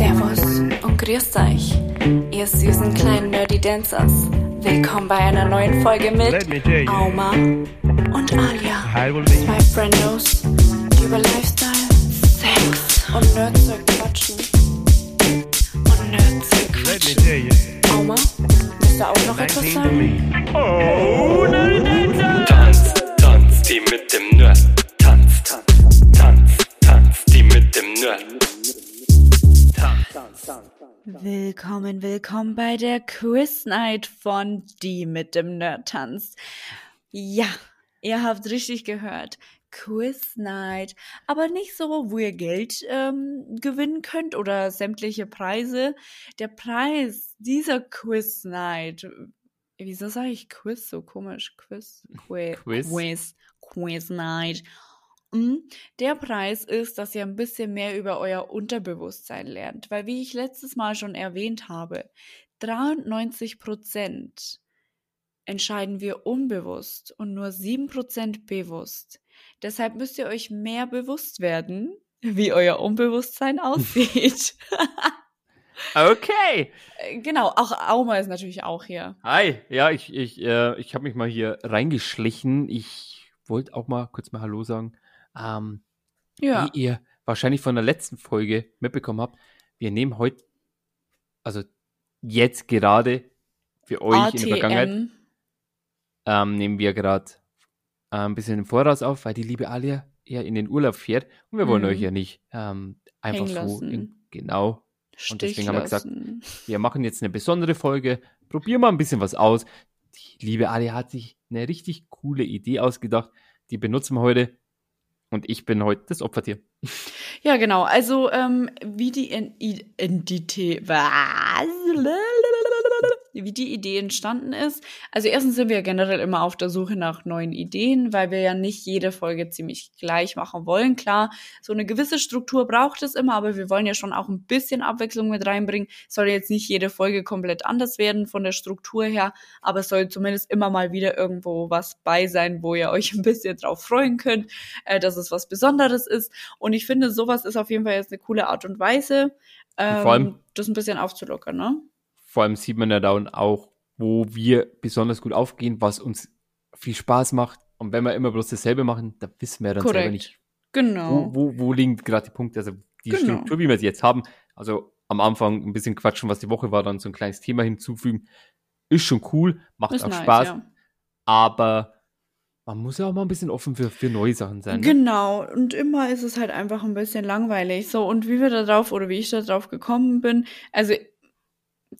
Servus und grüßt euch, ihr süßen kleinen Nerdy Dancers. Willkommen bei einer neuen Folge mit you. Auma und Alia. Zwei Friendos, die über Lifestyle, Sex und Nerdzeug quatschen. Und Nerdzeug quatschen. Auma, willst du auch noch etwas 19 to sagen? Oh, Tanz, tanz, die mit dem Nerd. Tanz, tanz, tanz, tanz, die mit dem Nerd. Willkommen, willkommen bei der Quiz Night von Die mit dem Nerd-Tanz. Ja, ihr habt richtig gehört. Quiz Night. Aber nicht so, wo ihr Geld ähm, gewinnen könnt oder sämtliche Preise. Der Preis dieser Quiz Night. Wieso sage ich Quiz so komisch? Quiz? Qui Quiz? Quiz. Quiz Night. Der Preis ist, dass ihr ein bisschen mehr über euer Unterbewusstsein lernt, weil wie ich letztes Mal schon erwähnt habe, 93 Prozent entscheiden wir unbewusst und nur 7 Prozent bewusst. Deshalb müsst ihr euch mehr bewusst werden, wie euer Unbewusstsein aussieht. Okay. Äh, genau, auch Auma ist natürlich auch hier. Hi. Ja, ich, ich, äh, ich habe mich mal hier reingeschlichen. Ich wollte auch mal kurz mal Hallo sagen. Ähm, Ja, Wie ihr wahrscheinlich von der letzten Folge mitbekommen habt, wir nehmen heute, also jetzt gerade für euch in der Vergangenheit, ATM. ähm, nehmen wir gerade äh, ein bisschen im Voraus auf, weil die liebe Alia eher in den Urlaub fährt und wir wollen Mhm. euch ja nicht ähm, einfach Hängen so lassen. in, genau Und deswegen haben wir gesagt. Wir machen jetzt eine besondere Folge. Probieren mal ein bisschen was aus. Die liebe Ali hat sich eine richtig coole Idee ausgedacht. Die benutzen wir heute. Und ich bin heute das Opfertier. Ja, genau. Also, ähm, wie die In Identität, was? Wie die Idee entstanden ist. Also, erstens sind wir generell immer auf der Suche nach neuen Ideen, weil wir ja nicht jede Folge ziemlich gleich machen wollen. Klar, so eine gewisse Struktur braucht es immer, aber wir wollen ja schon auch ein bisschen Abwechslung mit reinbringen. Es soll jetzt nicht jede Folge komplett anders werden von der Struktur her, aber es soll zumindest immer mal wieder irgendwo was bei sein, wo ihr euch ein bisschen drauf freuen könnt, äh, dass es was Besonderes ist. Und ich finde, sowas ist auf jeden Fall jetzt eine coole Art und Weise, ähm, das ein bisschen aufzulockern, ne? Vor allem sieht man ja da auch, wo wir besonders gut aufgehen, was uns viel Spaß macht. Und wenn wir immer bloß dasselbe machen, da wissen wir dann selber Korrekt. nicht, Genau. wo, wo, wo liegen gerade die Punkte. Also die Genau. Struktur, wie wir sie jetzt haben. Also am Anfang ein bisschen quatschen, was die Woche war, dann so ein kleines Thema hinzufügen. Ist schon cool, macht Ist auch nice, Spaß. ja. Aber man muss ja auch mal ein bisschen offen für, für neue Sachen sein. Ne? Genau, und immer ist es halt einfach ein bisschen langweilig. So, und wie wir da drauf oder wie ich da drauf gekommen bin, also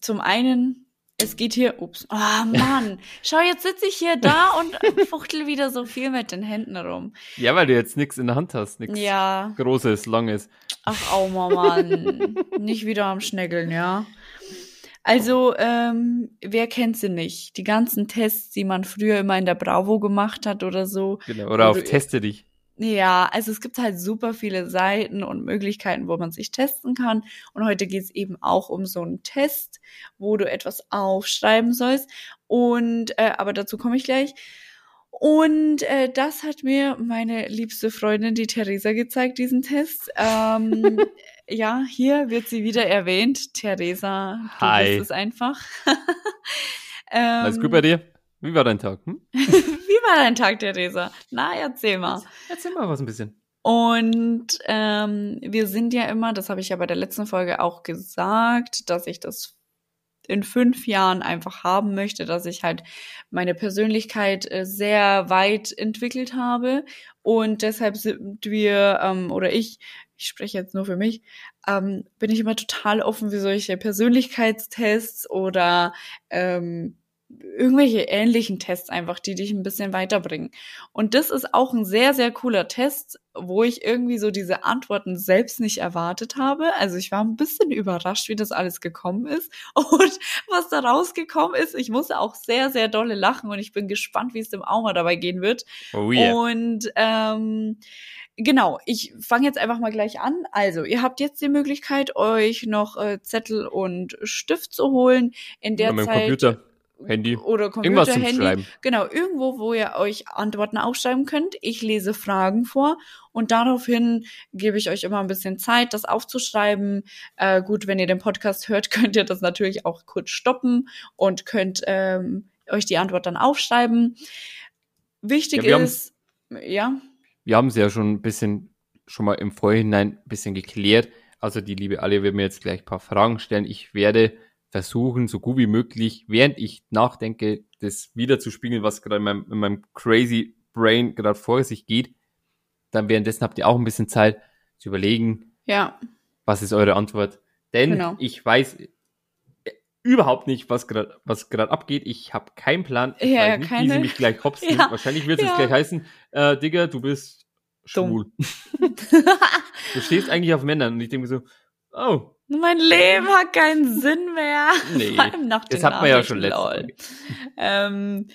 zum einen, es geht hier, ups, oh Mann, schau, jetzt sitze ich hier da und fuchtel wieder so viel mit den Händen rum. Ja, weil du jetzt nichts in der Hand hast, nichts Ja, Großes, Langes. ach, Auma, Mann, nicht wieder am Schnägeln, ja. Also, ähm, wer kennt sie nicht? Die ganzen Tests, die man früher immer in der Bravo gemacht hat oder so. Genau. Oder auf Teste dich. Ja, also es gibt halt super viele Seiten und Möglichkeiten, wo man sich testen kann. Und heute geht es eben auch um so einen Test, wo du etwas aufschreiben sollst. Und äh, aber dazu komme ich gleich. Und äh, das hat mir meine liebste Freundin, die Theresa, gezeigt, diesen Test. Ähm, ja, hier wird sie wieder erwähnt. Theresa, du Hi. bist es einfach. ähm, Alles gut bei dir? Wie war dein Tag? Hm? Wie war dein Tag, Theresa? Na, erzähl mal. Erzähl mal was ein bisschen. Und ähm, wir sind ja immer, das habe ich ja bei der letzten Folge auch gesagt, dass ich das in fünf Jahren einfach haben möchte, dass ich halt meine Persönlichkeit äh, sehr weit entwickelt habe. Und deshalb sind wir, ähm, oder ich, ich spreche jetzt nur für mich, ähm, bin ich immer total offen für solche Persönlichkeitstests oder ähm, irgendwelche ähnlichen Tests einfach, die dich ein bisschen weiterbringen. Und das ist auch ein sehr, sehr cooler Test, wo ich irgendwie so diese Antworten selbst nicht erwartet habe. Also ich war ein bisschen überrascht, wie das alles gekommen ist und was da rausgekommen ist. Ich musste auch sehr, sehr dolle lachen und ich bin gespannt, wie es dem Auma dabei gehen wird. Oh yeah. Und ähm, genau, ich fange jetzt einfach mal gleich an. Also, ihr habt jetzt die Möglichkeit, euch noch äh, Zettel und Stift zu holen. In der Zeit Computer. Handy. oder Irgendwas Computer, zum Handy. Schreiben. Genau, irgendwo, wo ihr euch Antworten aufschreiben könnt. Ich lese Fragen vor und daraufhin gebe ich euch immer ein bisschen Zeit, das aufzuschreiben. Äh, gut, wenn ihr den Podcast hört, könnt ihr das natürlich auch kurz stoppen und könnt ähm, euch die Antwort dann aufschreiben. Wichtig Ja, ist, ja, Wir haben es ja schon ein bisschen, schon mal im Vorhinein ein bisschen geklärt. Also die liebe Alia wird mir jetzt gleich ein paar Fragen stellen. Ich werde versuchen, so gut wie möglich, während ich nachdenke, das wiederzuspiegeln, was gerade in meinem, in meinem crazy Brain gerade vor sich geht. Dann währenddessen habt ihr auch ein bisschen Zeit zu überlegen, ja, was ist eure Antwort. Denn Genau. ich weiß äh, überhaupt nicht, was gerade was gerade abgeht. Ich habe keinen Plan. Ich Ja, weiß nicht, wie sie mich gleich hops. Ja, Wahrscheinlich wird es ja. gleich heißen, äh, Digga, du bist schwul. Du stehst eigentlich auf Männern und ich denke mir so, oh, mein Leben hat keinen Sinn mehr. Nee, Vor allem nach das den hat man ja schon Nachrichten, letzte lol. Folge. Ähm,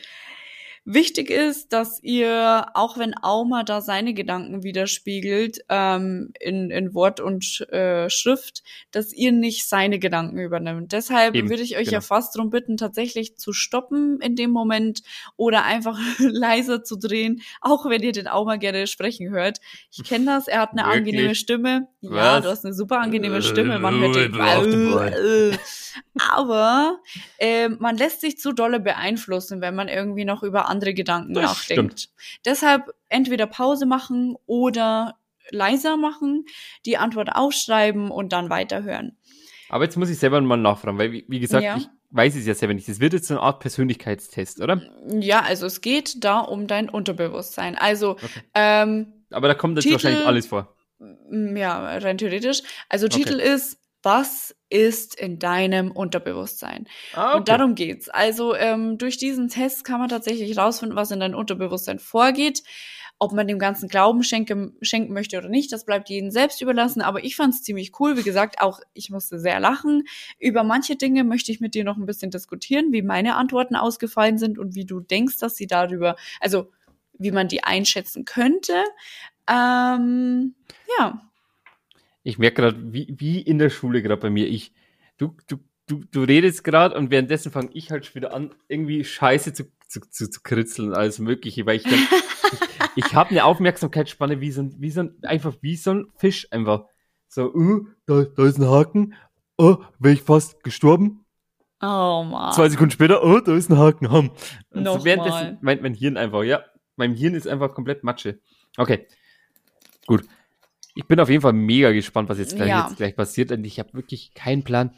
wichtig ist, dass ihr, auch wenn Auma da seine Gedanken widerspiegelt, ähm, in, in Wort und äh, Schrift, dass ihr nicht seine Gedanken übernimmt. Deshalb Eben, würde ich euch ja genau. fast darum bitten, tatsächlich zu stoppen in dem Moment oder einfach leiser zu drehen, auch wenn ihr den Auma gerne sprechen hört. Ich kenne das, er hat eine Wirklich? angenehme Stimme. Ja, Was? du hast eine super angenehme Stimme. Man hört den Äh, aber äh, man lässt sich zu dolle beeinflussen, wenn man irgendwie noch über andere Gedanken Das nachdenkt. Deshalb entweder Pause machen oder leiser machen, die Antwort aufschreiben und dann weiterhören. Aber jetzt muss ich selber mal nachfragen, weil, wie, wie gesagt, Ja. ich weiß es ja selber nicht. Das wird jetzt so eine Art Persönlichkeitstest, oder? Ja, also es geht da um dein Unterbewusstsein. Also Okay. ähm, Aber da kommt jetzt Titel- wahrscheinlich alles vor. ja, rein theoretisch. Also Okay. Titel ist, was ist in deinem Unterbewusstsein? Ah, Und darum geht's. Also ähm, durch diesen Test kann man tatsächlich rausfinden, was in deinem Unterbewusstsein vorgeht. Ob man dem Ganzen Glauben schenken, schenken möchte oder nicht, das bleibt jedem selbst überlassen. Aber ich fand's ziemlich cool. Wie gesagt, auch ich musste sehr lachen. Über manche Dinge möchte ich mit dir noch ein bisschen diskutieren, wie meine Antworten ausgefallen sind und wie du denkst, dass sie darüber, also wie man die einschätzen könnte. Ähm, ja, Ich merke gerade, wie, wie in der Schule gerade bei mir. Ich, du, du, du, du redest gerade und währenddessen fange ich halt schon wieder an, irgendwie Scheiße zu, zu, zu, zu kritzeln und alles Mögliche, weil ich dann, ich, ich habe eine Aufmerksamkeitsspanne wie so ein, wie so ein, einfach wie so ein Fisch einfach. So, uh, da, da ist ein Haken. Oh, wäre ich fast gestorben. oh man. Zwei Sekunden später, oh, da ist ein Haken. Hm. Nochmal. so währenddessen, mein, mein Hirn einfach, ja. Mein Hirn ist einfach komplett Matsche. Okay. Gut. Ich bin auf jeden Fall mega gespannt, was jetzt gleich, Ja. jetzt gleich passiert. Und ich habe wirklich keinen Plan.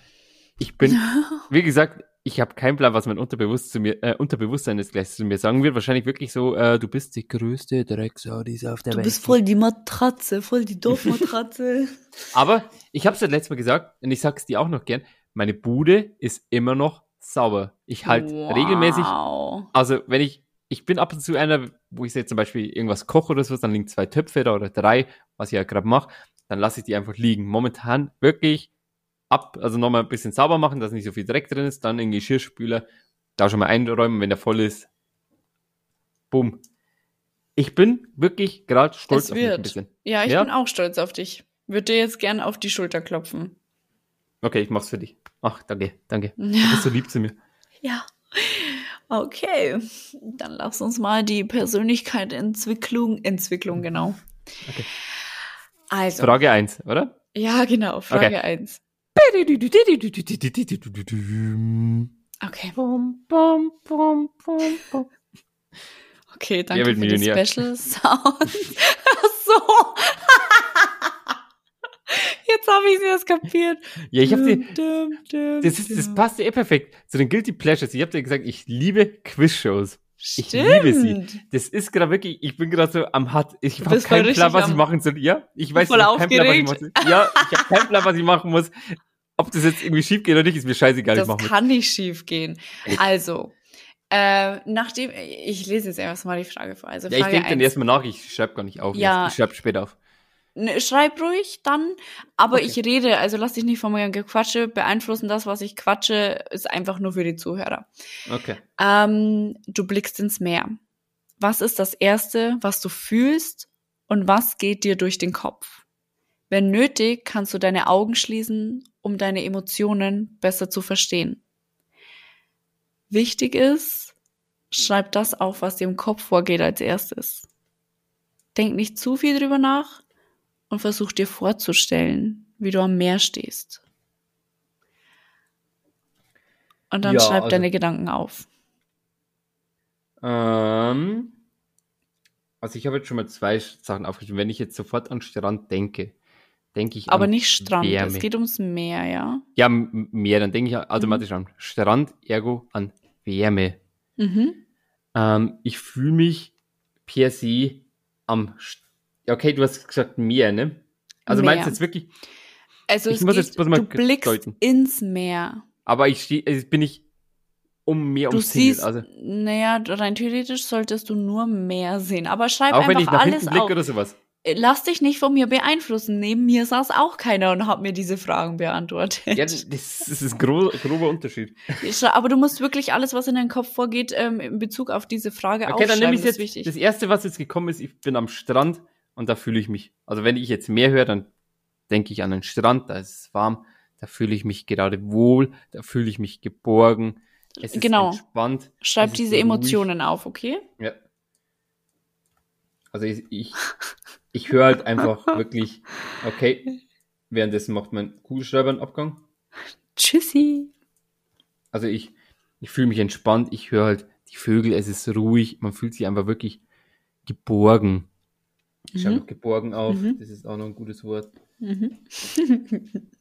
Ich bin, wie gesagt, ich habe keinen Plan, was mein Unterbewusst zu mir, äh, Unterbewusstsein jetzt gleich zu mir sagen wird. Wahrscheinlich wirklich so, äh, du bist die größte Drecksau, die es auf der Du Welt bist gibt. voll die Matratze, voll die Dorfmatratze. Aber ich habe es ja letztes Mal gesagt und ich sag's dir auch noch gern. Meine Bude ist immer noch sauber. Ich halt regelmäßig Wow. Also, wenn ich, ich bin ab und zu einer, wo ich jetzt zum Beispiel irgendwas koche oder so, dann liegen zwei Töpfe da oder drei, was ich ja gerade mache, dann lasse ich die einfach liegen. Momentan wirklich ab, also nochmal ein bisschen sauber machen, dass nicht so viel Dreck drin ist, dann in den Geschirrspüler, da schon mal einräumen, wenn der voll ist. Bumm. Ich bin wirklich gerade stolz Es auf mich ein wird. bisschen. Ja, ich Ja? bin auch stolz auf dich. Würde dir jetzt gern auf die Schulter klopfen. Okay, ich mach's für dich. Ach, danke, danke. Du Ja. bist so lieb zu mir. Ja. Okay. Dann lass uns mal die Persönlichkeit Entwicklung, genau. Okay. Also. Frage eins, oder? Ja, genau. Frage Okay. eins. Okay. Bum, bum, bum, bum, bum. Okay, Wer danke für die? Special Sound. Ach so. Jetzt habe ich sie erst kapiert. Ja, ich habe dum, Das, ist, das passt ja eh perfekt zu den Guilty Pleasures. Ich habe dir gesagt, ich liebe Quizshows. Ich liebe sie. Das ist gerade wirklich, ich bin gerade so am Hart. Ich habe keinen Plan, was ich machen soll. Ja, ich weiß Voll ich keinen Plan, was ich aufgeregt. Ja, ich habe keinen Plan, was ich machen muss. Ob das jetzt irgendwie schief geht oder nicht, ist mir scheißegal. ich Das mit. kann nicht schief gehen. Also, äh, nachdem, ich lese jetzt erstmal die Frage vor. Also Ja, ich Frage denke dann erstmal nach, ich schreibe gar nicht auf. Ja. Ich schreibe später auf. Ne, Schreib ruhig dann, aber Okay. ich rede, also lass dich nicht von meinem Gequatsche beeinflussen. Das, was ich quatsche, ist einfach nur für die Zuhörer. Okay. Ähm, du blickst ins Meer. Was ist das Erste, was du fühlst und was geht dir durch den Kopf? Wenn nötig, kannst du deine Augen schließen, um deine Emotionen besser zu verstehen. wichtig ist, schreib das auf, was dir im Kopf vorgeht als erstes. Denk nicht zu viel drüber nach und versuch dir vorzustellen, wie du am Meer stehst. Und dann Ja, schreib also- deine Gedanken auf. Ähm, also ich habe jetzt schon mal zwei Sachen aufgeschrieben. Wenn ich jetzt sofort an Strand denke, denke ich Aber nicht Strand, Wärme. es geht ums Meer, ja? Ja, Meer, dann denke ich automatisch an Strand, ergo an Wärme. Mhm. Ähm, ich fühle mich per se am, St- ja, okay, du hast gesagt Meer, ne? Also Meer. meinst du jetzt wirklich, Also Ich muss geht, jetzt bloß mal du blickst deuten. ins Meer. aber ich stehe, also bin ich um Meer Du umzingelt. siehst, Also, naja, rein theoretisch solltest du nur Meer sehen. Aber schreib auch wenn ich einfach nach alles hinten auf. oder sowas. Lass dich nicht von mir beeinflussen. Neben mir saß auch keiner und hat mir diese Fragen beantwortet. Ja, das, das ist ein gro grober Unterschied. Aber du musst wirklich alles, was in deinen Kopf vorgeht, ähm, in Bezug auf diese Frage Okay, aufschreiben. dann nehme ich das ist jetzt. wichtig. Das erste, was jetzt gekommen ist, ich bin am Strand und da fühle ich mich. Also wenn ich jetzt mehr höre, dann denke ich an den Strand, da ist es warm, da fühle ich mich gerade wohl, da fühle ich mich geborgen. Es ist Genau. entspannt. Schreib diese ruhig. Emotionen auf, okay? Ja. Also ich, ich, ich höre halt einfach wirklich, okay, währenddessen macht mein Kugelschreiber einen Abgang. Tschüssi. Also ich, ich fühle mich entspannt, ich höre halt die Vögel, es ist ruhig, man fühlt sich einfach wirklich geborgen. Ich schreibe Mhm. noch geborgen auf, Mhm. das ist auch noch ein gutes Wort. Mhm.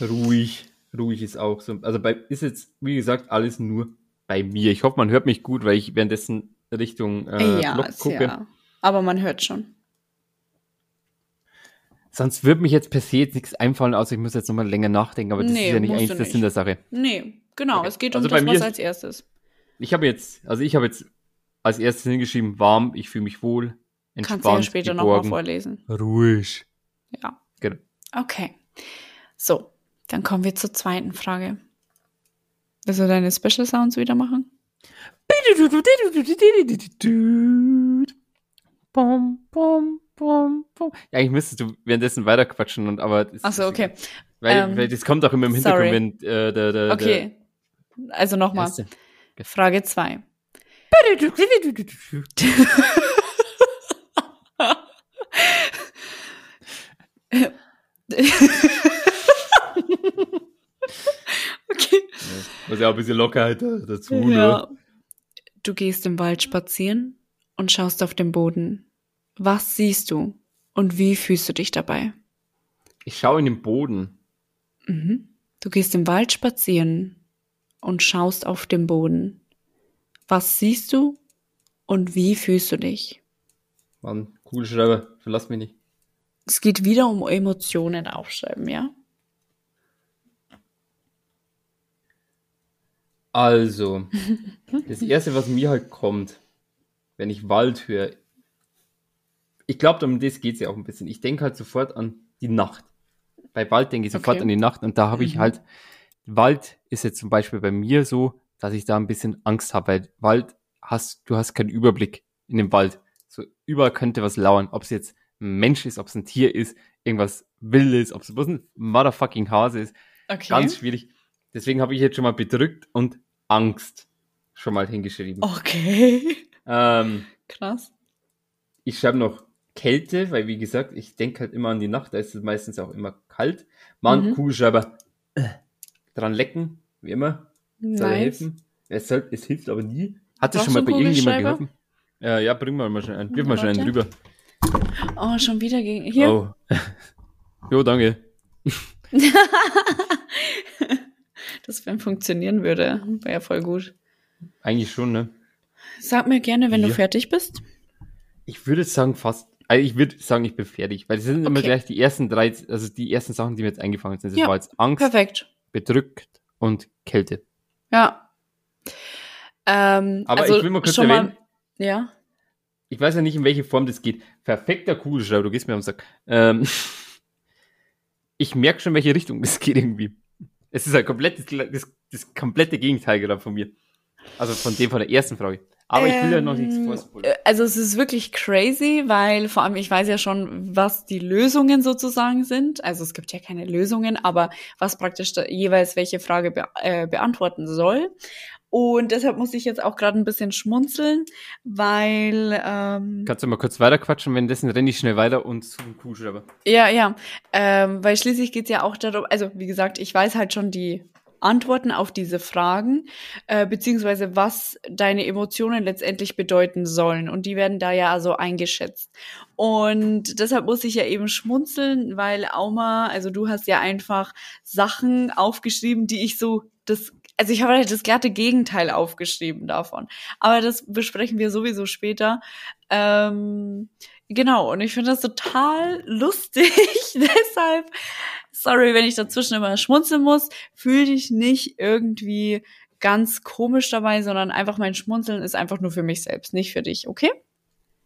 Ruhig, ruhig ist auch so. Also bei, ist jetzt, wie gesagt, alles nur bei mir. Ich hoffe, man hört mich gut, weil ich währenddessen Richtung äh, ja, Blog gucke. ja. Aber man hört schon. Sonst wird mich jetzt per se jetzt nichts einfallen, außer ich muss jetzt nochmal länger nachdenken, aber das Nee, ist ja nicht eigentlich nicht. Sinn der Sache. Nee, genau. Okay. Es geht um Also bei das, mir was als erstes. Ich habe jetzt, also ich habe jetzt als erstes hingeschrieben, warm, ich fühle mich wohl, entspannt, Kannst du ja später nochmal vorlesen. ruhig. Ja. Genau. Okay. So, dann kommen wir zur zweiten Frage. Willst du deine Special Sounds wieder machen? Bom, bom, bom, bom. Ja, eigentlich müsstest du währenddessen weiterquatschen, und, aber Achso, okay. Weil, Ähm, weil das kommt auch immer im Hintergrund, sorry. wenn äh, der, der, Okay. Also der nochmal. erste. Frage 2. okay. Also ja, ein bisschen Lockerheit da- dazu, Ja. ne? Du gehst im Wald spazieren und schaust auf den Boden. Was siehst du und wie fühlst du dich dabei? Ich schaue in den Boden. Mhm. Du gehst im Wald spazieren und schaust auf den Boden. Was siehst du und wie fühlst du dich? Mann, Kugelschreiber, verlass mich nicht. Es geht wieder um Emotionen aufschreiben, ja? Also, das erste, was mir halt kommt, wenn ich Wald höre, ich glaube, um das geht's ja auch ein bisschen. Ich denke halt sofort an die Nacht. Bei Wald denke ich sofort Okay. an die Nacht und da habe ich Mhm. halt, Wald ist jetzt zum Beispiel bei mir so, dass ich da ein bisschen Angst habe, weil Wald hast, du hast keinen Überblick in dem Wald. So überall könnte was lauern, ob es jetzt Mensch ist, ob es ein Tier ist, irgendwas Wildes, ob es bloß ein motherfucking Hase ist. Okay. Ganz schwierig. Deswegen habe ich jetzt schon mal bedrückt und Angst schon mal hingeschrieben. Okay. Ähm, Krass. ich schreibe noch Kälte, weil wie gesagt, ich denke halt immer an die Nacht, da ist es meistens auch immer kalt. Mann, Mhm. Kugelschreiber äh, dran lecken, wie immer. Soll Nice. helfen. Es, soll, es hilft aber nie. Hat das schon mal bei irgendjemandem geholfen? Ja, ja, bring mal mal schnell einen. Wirf mal schnell einen drüber. Oh, schon wieder gegen. Hier. Oh. jo, danke. Das, wenn funktionieren würde, wäre ja voll gut. Eigentlich schon, ne? Sag mir gerne, wenn du Ja. fertig bist. Ich würde sagen fast, also ich würde sagen, ich bin fertig, weil das sind immer Okay. gleich die ersten drei, also die ersten Sachen, die mir jetzt eingefallen sind. Das Ja, war jetzt Angst, Perfekt. bedrückt und Kälte. Ja. Ähm, Aber also ich will mal kurz erwähnen, Mal, ja. Ich weiß ja nicht, in welche Form das geht. Perfekter Kugelschreiber, du gehst mir am Sack. Ähm, ich merke schon, in welche Richtung das geht irgendwie. Es ist halt komplett das, das, komplette Gegenteil gerade von mir. Also von dem von der ersten Frage. Aber ich will ja noch Ähm, nichts vorspoilern. äh, Also es ist wirklich crazy, weil vor allem ich weiß ja schon, was die Lösungen sozusagen sind. Also es gibt ja keine Lösungen, aber was praktisch jeweils welche Frage be äh, beantworten soll. Und deshalb muss ich jetzt auch gerade ein bisschen schmunzeln, weil ähm, Kannst du mal kurz weiterquatschen? Währenddessen renne ich schnell weiter und einen Kuhschreiber. Ja, ja. Ähm, weil schließlich geht's ja auch darum, also wie gesagt, ich weiß halt schon die Antworten auf diese Fragen, äh, beziehungsweise was deine Emotionen letztendlich bedeuten sollen. Und die werden da ja so eingeschätzt. Und deshalb muss ich ja eben schmunzeln, weil Auma, also du hast ja einfach Sachen aufgeschrieben, die ich so, das, also ich habe halt das glatte Gegenteil aufgeschrieben davon. Aber das besprechen wir sowieso später. Ähm, Genau, und ich finde das total lustig. Deshalb, sorry, wenn ich dazwischen immer schmunzeln muss, fühl dich nicht irgendwie ganz komisch dabei, sondern einfach mein Schmunzeln ist einfach nur für mich selbst, nicht für dich, okay?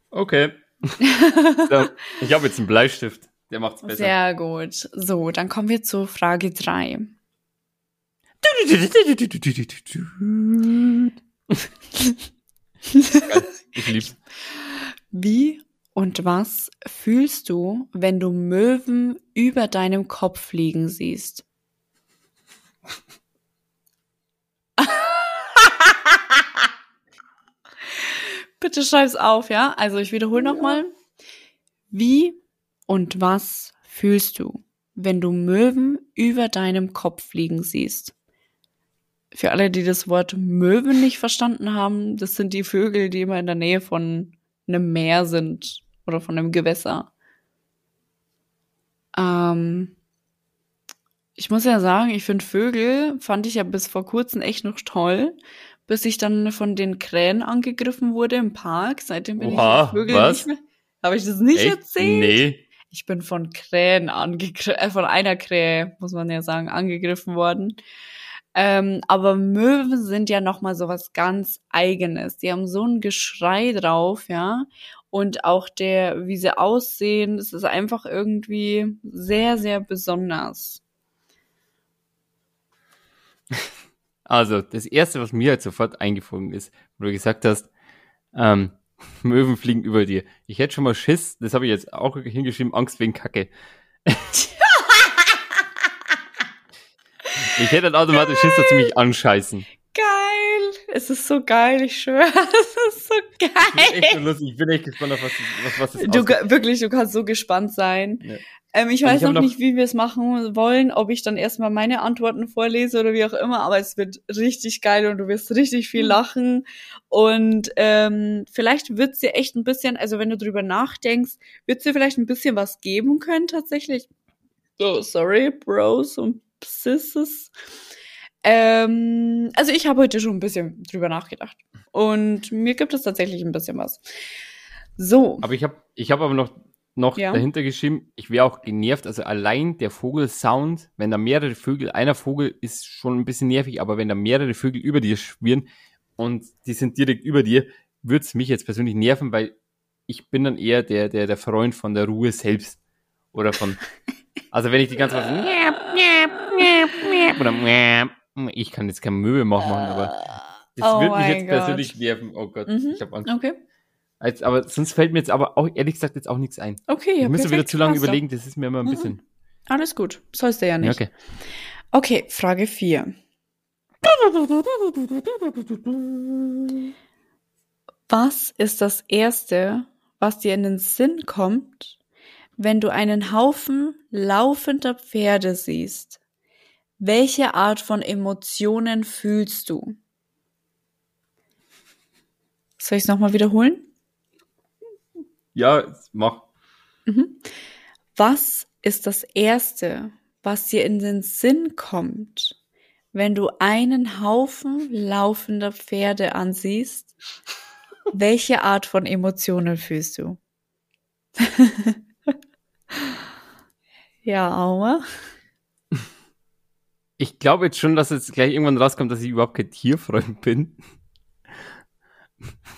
Okay. so, ich habe jetzt einen Bleistift. Der macht's besser. Sehr gut. So, dann kommen wir zu Frage drei. Ich lieb's. Wie und was fühlst du, wenn du Möwen über deinem Kopf fliegen siehst? Bitte schreib's auf, ja? Also ich wiederhole nochmal. Wie und was fühlst du, wenn du Möwen über deinem Kopf fliegen siehst? Für alle, die das Wort Möwen nicht verstanden haben, das sind die Vögel, die immer in der Nähe von einem Meer sind oder von einem Gewässer. Ähm, ich muss ja sagen, ich finde Vögel fand ich ja bis vor kurzem echt noch toll, bis ich dann von den Krähen angegriffen wurde im Park. Seitdem bin Oha, ich Vögel was? nicht mehr. Habe ich das nicht Echt? erzählt? Nee. Ich bin von Krähen angegriffen, äh, von einer Krähe, muss man ja sagen, angegriffen worden. Ähm, aber Möwen sind ja noch mal so was ganz Eigenes. Die haben so ein Geschrei drauf, ja. Und auch der, wie sie aussehen, das ist einfach irgendwie sehr, sehr besonders. Also, das erste, was mir halt sofort eingefallen ist, wo du gesagt hast, ähm, Möwen fliegen über dir. Ich hätte schon mal Schiss, das habe ich jetzt auch hingeschrieben, Angst wegen Kacke. ich hätte dann automatisch Schiss, dass sie mich anscheißen. Geil! Es ist so geil, ich schwöre. Es ist so Das ist echt so geil. lustig. Ich bin echt gespannt auf was, was, was das Du, ausgeht. ka- wirklich, du kannst so gespannt sein. Ja. Ähm, ich Und weiß ich noch noch- nicht, wie wir es machen wollen, ob ich dann erstmal meine Antworten vorlese oder wie auch immer, aber es wird richtig geil und du wirst richtig viel lachen. Und ähm, vielleicht wird's dir echt ein bisschen, also wenn du drüber nachdenkst, wird's dir vielleicht ein bisschen was geben können tatsächlich. Oh, sorry, Bros und Sisses. Ähm, also ich habe heute schon ein bisschen drüber nachgedacht. Und mir gibt es tatsächlich ein bisschen was. So. Aber ich habe ich hab aber noch, noch Ja. dahinter geschrieben, ich wäre auch genervt, also allein der Vogelsound, wenn da mehrere Vögel, einer Vogel ist schon ein bisschen nervig, aber wenn da mehrere Vögel über dir schwirren und die sind direkt über dir, würde es mich jetzt persönlich nerven, weil ich bin dann eher der, der, der Freund von der Ruhe selbst. Oder von, also wenn ich die ganze Zeit oder ich kann jetzt kein Möwe machen, aber das Oh würde mich jetzt Gott. persönlich nerven. Oh Gott, Mhm. ich habe Angst. Okay. Als, aber sonst fällt mir jetzt aber auch ehrlich gesagt jetzt auch nichts ein. Okay, ja, ich müsste wieder zu lange überlegen, das ist mir immer ein Mhm. bisschen. Alles gut. Sollst du ja Ja, nicht. okay. Okay, Frage 4. Was ist das Erste, was dir in den Sinn kommt, wenn du einen Haufen laufender Pferde siehst? Welche Art von Emotionen fühlst du? Soll ich es nochmal wiederholen? Ja, mach. Was ist das Erste, was dir in den Sinn kommt, wenn du einen Haufen laufender Pferde ansiehst? Welche Art von Emotionen fühlst du? ja, Aua. Ich glaube jetzt schon, dass jetzt gleich irgendwann rauskommt, dass ich überhaupt kein Tierfreund bin.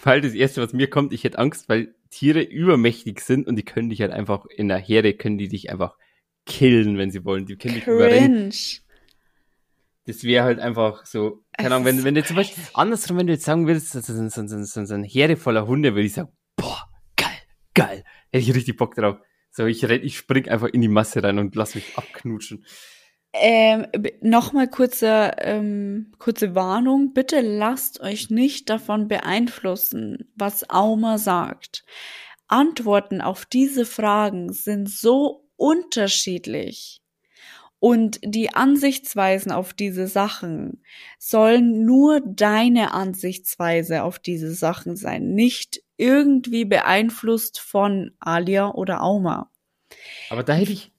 weil das Erste, was mir kommt, ich hätte Angst, weil Tiere übermächtig sind und die können dich halt einfach in der Herde, können die dich einfach killen, wenn sie wollen. Die können dich überrennen. Das wäre halt einfach so, keine Ahnung, wenn, wenn du zum Beispiel, andersrum, wenn du jetzt sagen würdest, so, so, so, so, so, so ein Herde voller Hunde, würde ich sagen, boah, geil, geil, hätte ich richtig Bock drauf. So, ich ich spring einfach in die Masse rein und lass mich abknutschen. Ähm, Nochmal kurze, ähm, kurze Warnung. Bitte lasst euch nicht davon beeinflussen, was Auma sagt. Antworten auf diese Fragen sind so unterschiedlich. Und die Ansichtsweisen auf diese Sachen sollen nur deine Ansichtsweise auf diese Sachen sein, nicht irgendwie beeinflusst von Alia oder Auma. Aber da hätte ich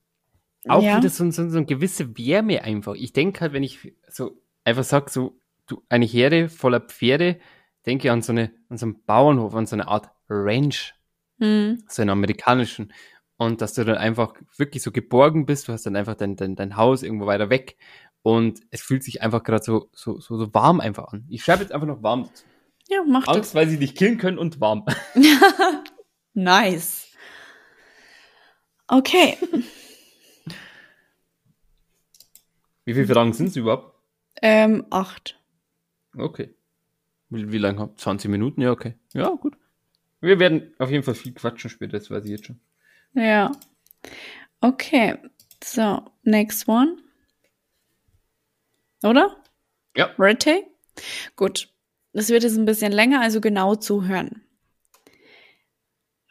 auch Ja. wieder so, so, so eine gewisse Wärme einfach. Ich denke halt, wenn ich so einfach sag, so, du, eine Herde voller Pferde, denke an so eine, an so einen Bauernhof, an so eine Art Ranch, Hm. so einen amerikanischen. Und dass du dann einfach wirklich so geborgen bist, du hast dann einfach dein, dein, dein Haus irgendwo weiter weg und es fühlt sich einfach gerade so, so, so, so warm einfach an. Ich schreibe jetzt einfach noch warm dazu. Ja, mach Angst, weil sie dich killen können und warm. das. nice. Okay. Wie viele Fragen sind es überhaupt? Ähm, acht. Okay. Wie, wie lange? 20 Minuten? Ja, okay. Ja, gut. Wir werden auf jeden Fall viel quatschen später, das weiß ich jetzt schon. Ja. Okay. So, next one. Oder? Ja. Ready? Gut. Das wird jetzt ein bisschen länger, also genau zuhören.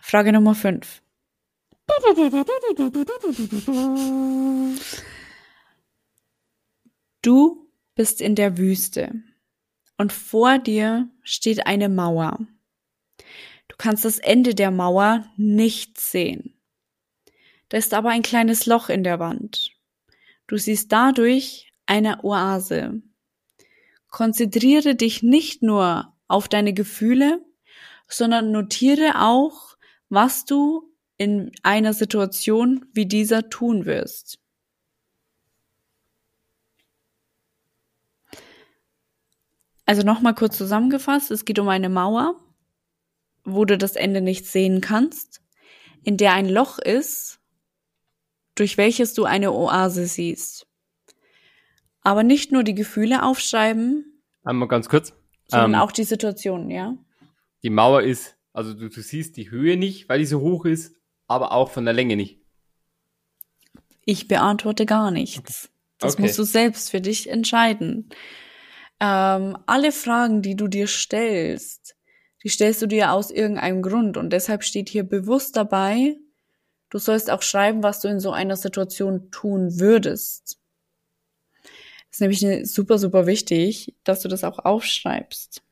Frage Nummer fünf. Du bist in der Wüste und vor dir steht eine Mauer. Du kannst das Ende der Mauer nicht sehen. Da ist aber ein kleines Loch in der Wand. Du siehst dadurch eine Oase. Konzentriere dich nicht nur auf deine Gefühle, sondern notiere auch, was du in einer Situation wie dieser tun wirst. Also nochmal kurz zusammengefasst, es geht um eine Mauer, wo du das Ende nicht sehen kannst, in der ein Loch ist, durch welches du eine Oase siehst. Aber nicht nur die Gefühle aufschreiben, Einmal ganz kurz. sondern Ähm, auch die Situation, ja? Die Mauer ist, also du, du siehst die Höhe nicht, weil die so hoch ist, aber auch von der Länge nicht. Ich beantworte gar nichts. Das Okay. musst du selbst für dich entscheiden. Ähm, alle Fragen, die du dir stellst, die stellst du dir aus irgendeinem Grund und deshalb steht hier bewusst dabei, du sollst auch schreiben, was du in so einer Situation tun würdest. Das ist nämlich super, super wichtig, dass du das auch aufschreibst.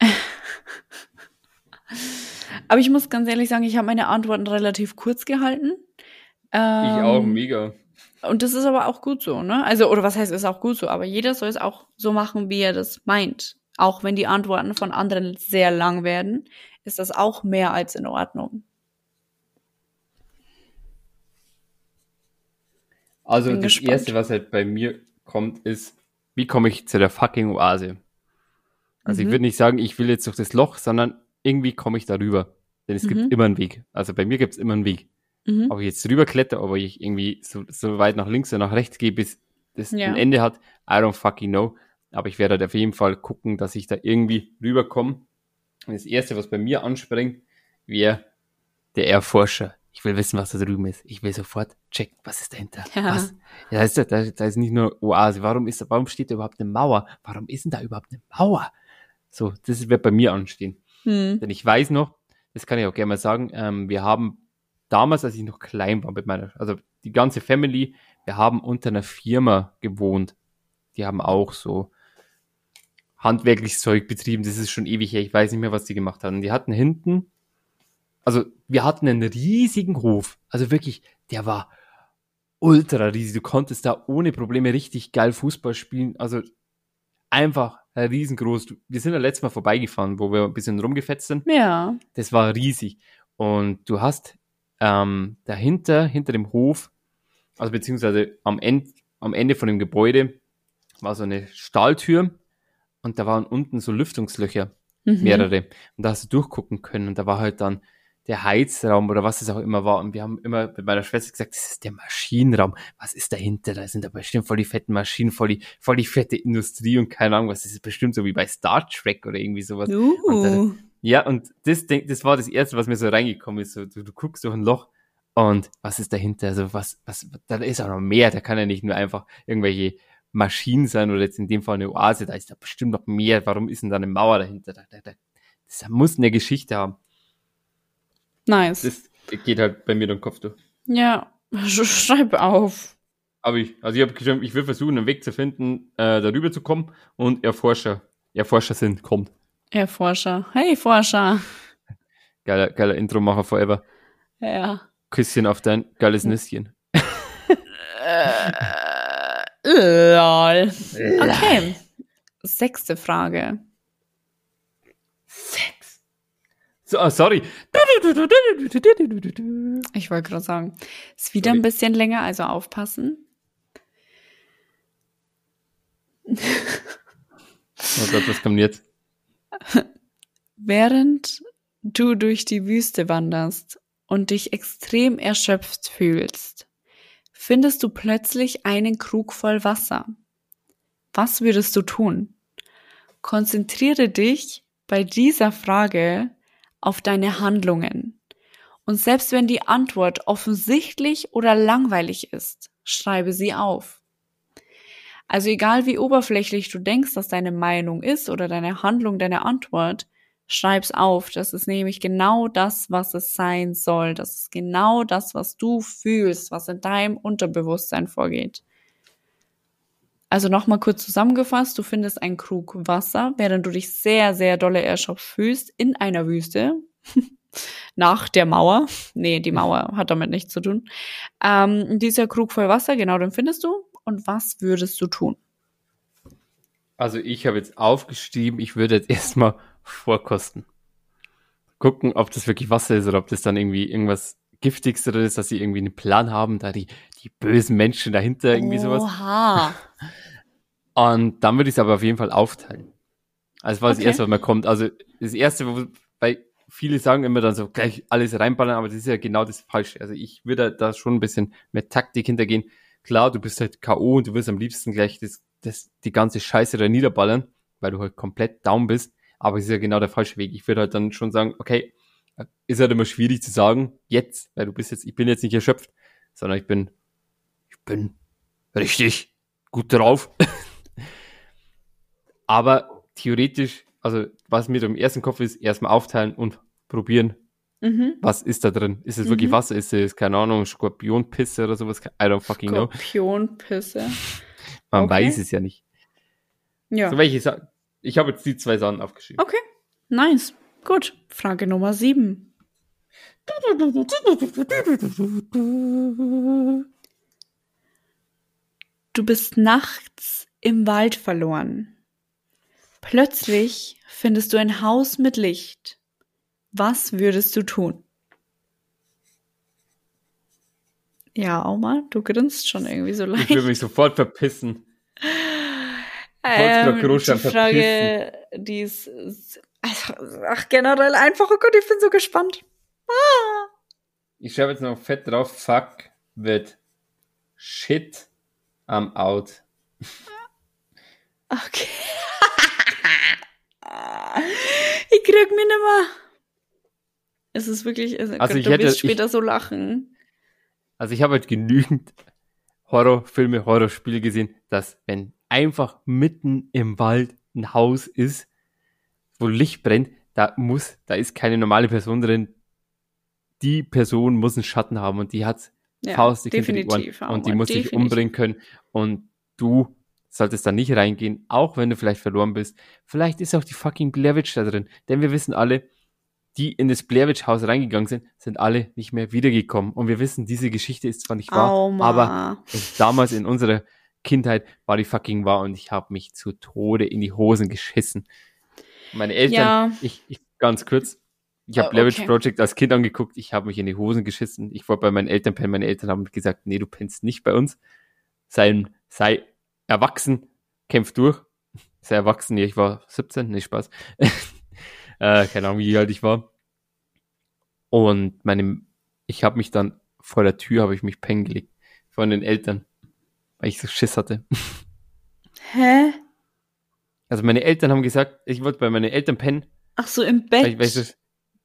Aber ich muss ganz ehrlich sagen, ich habe meine Antworten relativ kurz gehalten. Ich auch, Ähm, mega. Und das ist aber auch gut so, ne? Also, oder was heißt, ist auch gut so, aber jeder soll es auch so machen, wie er das meint. Auch wenn die Antworten von anderen sehr lang werden, ist das auch mehr als in Ordnung. Also bin das gespannt. erste, was halt bei mir kommt, ist, wie komme ich zu der fucking Oase? Also ich Mhm. würde nicht sagen, ich will jetzt durch das Loch, sondern irgendwie komme ich darüber. Denn es Mhm. gibt immer einen Weg. Also bei mir gibt es immer einen Weg. Mhm. Ob ich jetzt drüber kletter, ob ich irgendwie so, so weit nach links oder nach rechts gehe, bis das Ja. ein Ende hat, I don't fucking know. Aber ich werde halt auf jeden Fall gucken, dass ich da irgendwie rüberkomme. Und das erste, was bei mir anspringt, wäre der Erforscher. Ich will wissen, was da drüben ist. Ich will sofort checken, was ist dahinter. Ja. Was? Ja, da ist, da, da ist nicht nur Oase. Warum ist warum steht da überhaupt eine Mauer? Warum ist denn da überhaupt eine Mauer? So, das wird bei mir anstehen. Hm. Denn ich weiß noch, das kann ich auch gerne mal sagen, ähm, wir haben damals, als ich noch klein war mit meiner, also die ganze Family, wir haben unter einer Firma gewohnt. Die haben auch so handwerkliches Zeug betrieben. Das ist schon ewig her. Ich weiß nicht mehr, was die gemacht haben. Die hatten hinten, also wir hatten einen riesigen Hof. Also wirklich, der war ultra riesig. Du konntest da ohne Probleme richtig geil Fußball spielen. Also einfach riesengroß. Wir sind ja letztes Mal vorbeigefahren, wo wir ein bisschen rumgefetzt sind. Ja. Das war riesig. Und du hast ähm, dahinter, hinter dem Hof, also beziehungsweise am Ende, am Ende von dem Gebäude, war so eine Stahltür und da waren unten so Lüftungslöcher, Mhm. mehrere. Und da hast du durchgucken können und da war halt dann der Heizraum oder was es auch immer war. Und wir haben immer mit meiner Schwester gesagt, das ist der Maschinenraum. Was ist dahinter? Da sind da bestimmt voll die fetten Maschinen, voll die, voll die fette Industrie und keine Ahnung was. Das ist bestimmt so wie bei Star Trek oder irgendwie sowas. Und, Uh. Ja, und das, das war das Erste, was mir so reingekommen ist. So, du, du guckst durch ein Loch und was ist dahinter? Also was, was, da ist auch noch mehr. Da kann ja nicht nur einfach irgendwelche Maschinen sein oder jetzt in dem Fall eine Oase. Da ist da bestimmt noch mehr. Warum ist denn da eine Mauer dahinter? Da, da, da, das muss eine Geschichte haben. Nice. Das geht halt bei mir durch den Kopf durch. ja, sch schreib auf. Aber ich, also ich habe geschrieben, ich will versuchen, einen Weg zu finden, äh, darüber zu kommen und Erforscher, Erforscher sind, kommt. Herr Forscher. Hey, Forscher. Geiler, geiler Intro-Macher forever. Ja. Küsschen auf dein geiles Nüsschen. Lol. Okay. Sechste Frage. Sex. So, ah, sorry. Ich wollte gerade sagen, ist wieder Sorry. ein bisschen länger, also aufpassen. Oh Gott, was kommt jetzt? Während du durch die Wüste wanderst und dich extrem erschöpft fühlst, findest du plötzlich einen Krug voll Wasser. Was würdest du tun? Konzentriere dich bei dieser Frage auf deine Handlungen. Und selbst wenn die Antwort offensichtlich oder langweilig ist, schreibe sie auf. Also egal wie oberflächlich du denkst, dass deine Meinung ist oder deine Handlung, deine Antwort, schreib's auf. Das ist nämlich genau das, was es sein soll. Das ist genau das, was du fühlst, was in deinem Unterbewusstsein vorgeht. Also nochmal kurz zusammengefasst, du findest einen Krug Wasser, während du dich sehr, sehr dolle erschöpft fühlst in einer Wüste. Nach der Mauer. Nee, die Mauer hat damit nichts zu tun. Ähm, dieser Krug voll Wasser, genau den findest du. Und was würdest du tun? Also ich habe jetzt aufgeschrieben, ich würde jetzt erstmal vorkosten. Gucken, ob das wirklich Wasser ist oder ob das dann irgendwie irgendwas Giftiges drin ist, dass sie irgendwie einen Plan haben, da die, die bösen Menschen dahinter irgendwie sowas. Oha. Und dann würde ich es aber auf jeden Fall aufteilen. Also war das Okay. erste, was mir kommt. Also das erste, wo, weil viele sagen immer dann so gleich alles reinballern, aber das ist ja genau das Falsche. Also ich würde da schon ein bisschen mit Taktik hintergehen. Klar, du bist halt K.O. und du wirst am liebsten gleich das, das, die ganze Scheiße da niederballern, weil du halt komplett down bist. Aber es ist ja genau der falsche Weg. Ich würde halt dann schon sagen, okay, ist halt immer schwierig zu sagen, jetzt, weil du bist jetzt, ich bin jetzt nicht erschöpft, sondern ich bin, ich bin richtig gut drauf. Aber theoretisch, also was mir im ersten Kopf ist, erstmal aufteilen und probieren, Mhm. was ist da drin? Ist es wirklich Mhm. Wasser? Ist es, keine Ahnung, Skorpionpisse oder sowas? I don't fucking know. Skorpionpisse. Man okay. weiß es ja nicht. Ja. So welche Sa ich habe jetzt die zwei Sachen aufgeschrieben. Okay. Nice. Gut. Frage Nummer sieben. Du bist nachts im Wald verloren. Plötzlich findest du ein Haus mit Licht. Was würdest du tun? Ja, Oma, du grinst schon irgendwie so Ich leicht. würde mich sofort verpissen. Großstadt die Frage, die ist, ist- ach, generell einfach, oh Gott, ich bin so gespannt. Ich schreibe jetzt noch fett drauf, fuck with shit am out. Okay. ich krieg mich nimmer. Es ist wirklich, also, Also Gott, ich du hätte- wirst ich- später so lachen. Also ich habe halt genügend Horrorfilme, Horrorspiele gesehen, dass wenn einfach mitten im Wald ein Haus ist, wo Licht brennt, da muss, da ist keine normale Person drin. Die Person muss einen Schatten haben und die hat Ja, hinter die definitiv, Ohren und die muss dich definitiv. umbringen können und du solltest da nicht reingehen, auch wenn du vielleicht verloren bist. Vielleicht ist auch die fucking Blair Witch da drin, denn wir wissen alle, die in das Blair Witch Haus reingegangen sind, sind alle nicht mehr wiedergekommen und wir wissen, diese Geschichte ist zwar nicht wahr, Auma. aber damals in unserer Kindheit war die fucking wahr und ich habe mich zu Tode in die Hosen geschissen. Meine Eltern, Ja. ich, ich ganz kurz, ich habe Oh, Witch okay. Project als Kind angeguckt, ich habe mich in die Hosen geschissen. Ich wollte bei meinen Eltern pennen, meine Eltern haben gesagt, nee, du pennst nicht bei uns. Sei, sei erwachsen, kämpf durch. Sei erwachsen, nee, ich war 17, nee, Spaß. äh, keine Ahnung, wie alt ich war. Und meine, ich habe mich dann vor der Tür, habe ich mich pennen gelegt. Von den Eltern. Weil ich so Schiss hatte. Hä? Also meine Eltern haben gesagt, ich wollte bei meinen Eltern pennen. Ach so, im Weil, Bett. ich- weil ich so,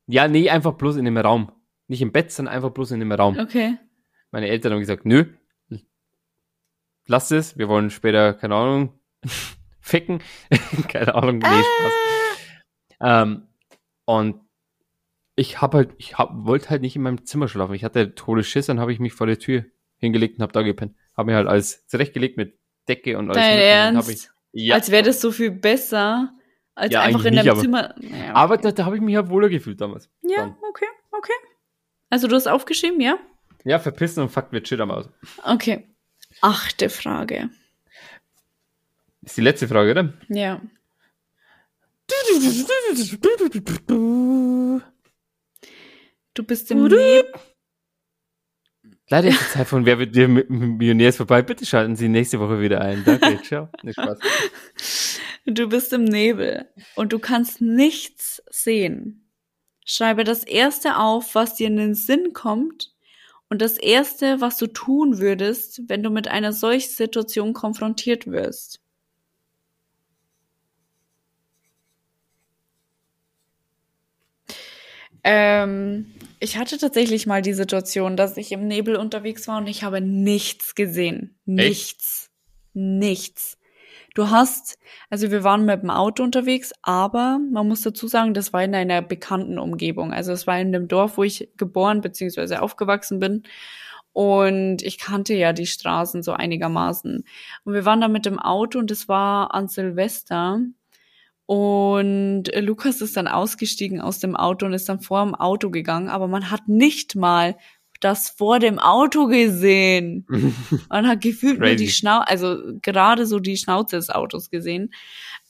ja, nee, einfach bloß in dem Raum. Nicht im Bett, sondern einfach bloß in dem Raum. okay. Meine Eltern haben gesagt, nö, lass es, wir wollen später, keine Ahnung, ficken. keine Ahnung, nee, Spaß. Ähm, und ich hab halt, ich hab, wollte halt nicht in meinem Zimmer schlafen. Ich hatte todes Schiss, dann habe ich mich vor der Tür hingelegt und habe da gepennt. Habe mir halt alles zurechtgelegt mit Decke und alles. Dein Ernst? Ich, ja, Als wäre das so viel besser, als Ja, einfach in deinem nicht, Zimmer. Aber okay. da, da habe ich mich halt wohler gefühlt damals. Ja, Dann. okay, okay. Also du hast aufgeschrieben, ja? Ja, verpissen und fuck wird shit am Aus. Okay. Achte Frage. Ist die letzte Frage, oder? Ja. Du bist im Nebel. Leider ist die Zeit von Wer wird dir Millionär ist vorbei. Bitte schalten Sie nächste Woche wieder ein. Danke, ciao. Nee, Spaß. Du bist im Nebel und du kannst nichts sehen. Schreibe das erste auf, was dir in den Sinn kommt und das erste, was du tun würdest, wenn du mit einer solchen Situation konfrontiert wirst. Ähm, ich hatte tatsächlich mal die Situation, dass ich im Nebel unterwegs war und ich habe nichts gesehen. Nichts. Nichts. Du hast, also wir waren mit dem Auto unterwegs, aber man muss dazu sagen, das war in einer bekannten Umgebung. Also es war in dem Dorf, wo ich geboren bzw. aufgewachsen bin. Und ich kannte ja die Straßen so einigermaßen. Und wir waren da mit dem Auto und es war an Silvester. Und äh, Lukas ist dann ausgestiegen aus dem Auto und ist dann vor dem Auto gegangen, aber man hat nicht mal das vor dem Auto gesehen. Man hat gefühlt nur die Schnauze, also gerade so die Schnauze des Autos gesehen.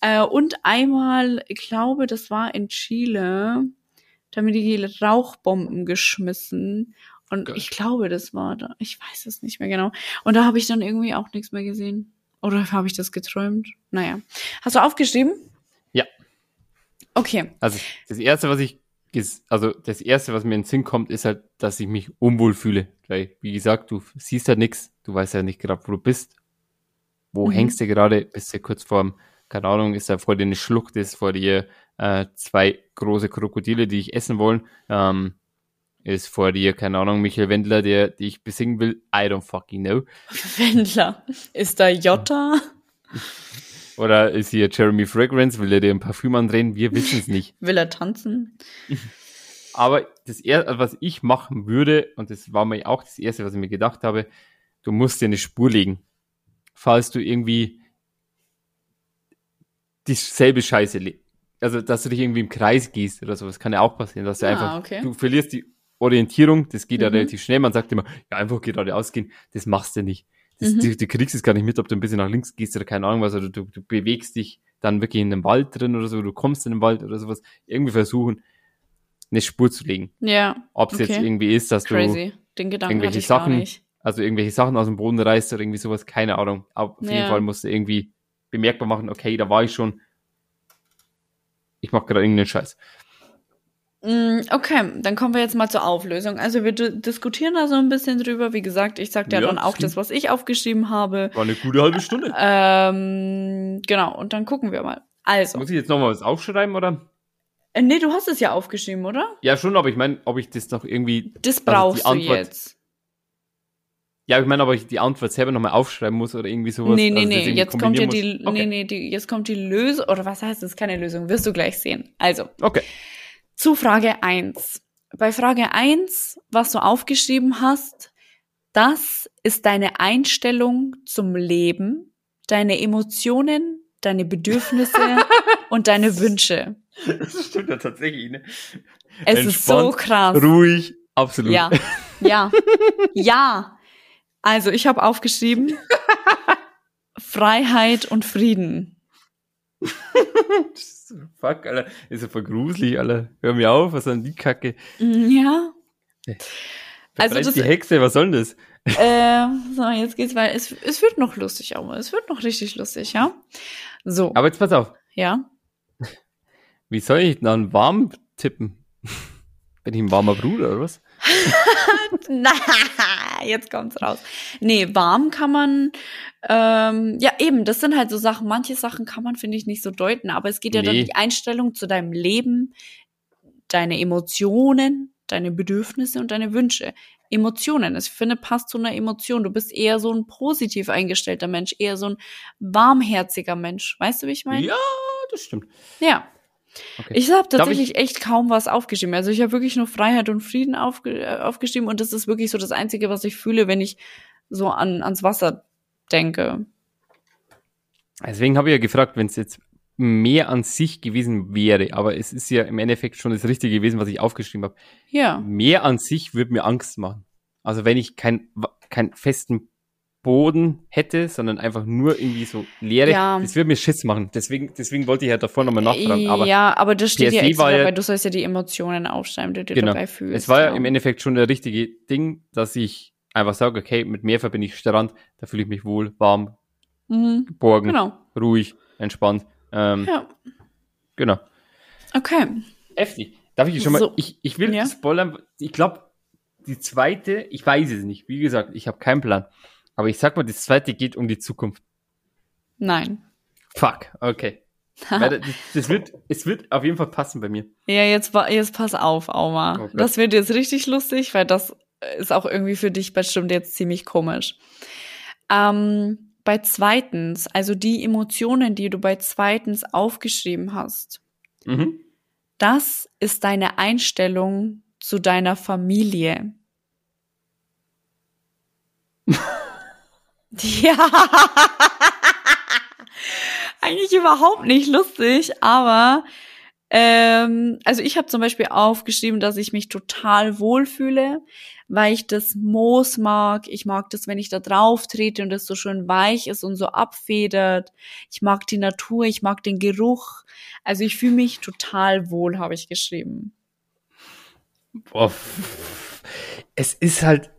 Äh, und einmal, ich glaube, das war in Chile, da haben die Rauchbomben geschmissen. Und Geil. ich glaube, das war da. Ich weiß es nicht mehr genau. Und da habe ich dann irgendwie auch nichts mehr gesehen. Oder habe ich das geträumt? Naja. Hast du aufgeschrieben? Ja. Okay. Also das erste, was ich, also das erste, was mir in den Sinn kommt, ist halt, dass ich mich unwohl fühle. Weil, wie gesagt, du siehst halt nichts, du weißt ja nicht gerade, wo du bist. Wo Mhm. hängst du gerade? Bist du kurz vorm, keine Ahnung, ist da vor dir eine Schlucht, ist vor dir äh, zwei große Krokodile, die dich essen wollen. Ähm, ist vor dir, keine Ahnung, Michael Wendler, der dich besingen will. I don't fucking know. Wendler. Ist da Jota? Oder ist hier Jeremy Fragrance, will er dir ein Parfüm andrehen? Wir wissen es nicht. Will er tanzen? Aber das erste, was ich machen würde, und das war mir auch das erste, was ich mir gedacht habe, du musst dir eine Spur legen. Falls du irgendwie dieselbe Scheiße Also, dass du dich irgendwie im Kreis gehst oder sowas, kann ja auch passieren, dass du Ah, einfach, okay. du verlierst die Orientierung, das geht ja Mhm. relativ schnell, man sagt immer, ja, einfach geradeaus gehen, das machst du nicht. Das, Mhm. du, du kriegst es gar nicht mit, ob du ein bisschen nach links gehst oder keine Ahnung was, oder du, du bewegst dich dann wirklich in den Wald drin oder so, du kommst in den Wald oder sowas, irgendwie versuchen, eine Spur zu legen. Ja. Ob es jetzt Okay. irgendwie ist, dass du Crazy. Den Gedanken hatte irgendwelche Sachen, also irgendwelche Sachen aus dem Boden reißt oder irgendwie sowas, keine Ahnung. Aber auf jeden Ja. Fall musst du irgendwie bemerkbar machen, okay, da war ich schon. Ich mache gerade irgendeinen Scheiß. Mm, Okay, dann kommen wir jetzt mal zur Auflösung. Also wir di- diskutieren da so ein bisschen drüber. Wie gesagt, ich sag dir Ja, dann auch das, was ich aufgeschrieben habe. War eine gute halbe Stunde. Ähm, genau, und dann gucken wir mal. Also, Muss ich jetzt nochmal was aufschreiben, oder? äh, nee, du hast es ja aufgeschrieben, oder? Ja, schon, aber ich meine, ob ich das noch irgendwie. Das die brauchst du Antwort- jetzt. Ja, ich meine, ob ich die Antwort selber nochmal aufschreiben muss oder irgendwie sowas. Nee, nee, also nee, jetzt kommt ja die, muss. nee, Okay. nee, die, jetzt kommt die Lösung, oder was heißt das? Keine Lösung, wirst du gleich sehen. Also, Okay. Zu Frage eins. Bei Frage eins, was du aufgeschrieben hast, das ist deine Einstellung zum Leben, deine Emotionen, deine Bedürfnisse und deine Wünsche. Das stimmt ja tatsächlich, ne? Es ist so Entspannt, krass. Ruhig, absolut. Ja, ja, ja. Also ich habe aufgeschrieben Freiheit und Frieden. Fuck, Alter. Ist ja voll gruselig, Alter. Hör mir auf, was an die Kacke. Mm, Ja. Also das- die Hexe, was soll denn das? Äh, so, jetzt geht's weiter. Es, es wird noch lustig, aber es wird noch richtig lustig, ja? So, Aber jetzt pass auf. ja. Wie soll ich dann warm tippen? Bin ich ein warmer Bruder oder was? Na, jetzt kommt's raus. Nee, warm kann man, ähm, ja eben, das sind halt so Sachen, manche Sachen kann man, finde ich, nicht so deuten, aber es geht ja dann Nee. die Einstellung zu deinem Leben, deine Emotionen, deine Bedürfnisse und deine Wünsche. Emotionen, ich finde, passt zu einer Emotion. Du bist eher so ein positiv eingestellter Mensch, eher so ein warmherziger Mensch. Weißt du, wie ich meine? Ja, das stimmt. Ja. Okay. Ich habe tatsächlich echt kaum was aufgeschrieben. Also ich habe wirklich nur Freiheit und Frieden aufge äh, aufgeschrieben und das ist wirklich so das Einzige, was ich fühle, wenn ich so an, ans Wasser denke. Deswegen habe ich ja gefragt, wenn es jetzt mehr an sich gewesen wäre, aber es ist ja im Endeffekt schon das Richtige gewesen, was ich aufgeschrieben habe. Ja. Mehr an sich würde mir Angst machen. Also wenn ich kein, keinen festen Boden hätte, sondern einfach nur irgendwie so leere, Ja. das würde mir Schiss machen. Deswegen, deswegen wollte ich ja davor nochmal nachfragen. Aber ja, aber das steht ja extra war ja- dabei, du sollst ja die Emotionen aufschreiben, die du genau, dabei fühlst. es war ja ja im Endeffekt schon der richtige Ding, dass ich einfach sage, okay, mit Meer verbinde ich Strand, da fühle ich mich wohl, warm, Mhm. geborgen, Genau. ruhig, entspannt. Ähm, Ja. Genau. Okay. Heftig. Darf ich schon mal, So. ich, ich will Ja. spoilern, ich glaube, die zweite, ich weiß es nicht, wie gesagt, ich habe keinen Plan. Aber ich sag mal, die zweite geht um die Zukunft. Nein. Fuck, okay. Das, das wird, es wird auf jeden Fall passen bei mir. Ja, jetzt, jetzt pass auf, Auma. Oh das wird jetzt richtig lustig, weil das ist auch irgendwie für dich bestimmt jetzt ziemlich komisch. Ähm, bei zweitens, also die Emotionen, die du bei zweitens aufgeschrieben hast, Mhm. das ist deine Einstellung zu deiner Familie. ja. Eigentlich überhaupt nicht lustig, aber ähm, also ich habe zum Beispiel aufgeschrieben, dass ich mich total wohlfühle, weil ich das Moos mag. Ich mag das, wenn ich da drauf trete und das so schön weich ist und so abfedert. Ich mag die Natur, ich mag den Geruch. Also ich fühle mich total wohl, habe ich geschrieben. Boah, es ist halt,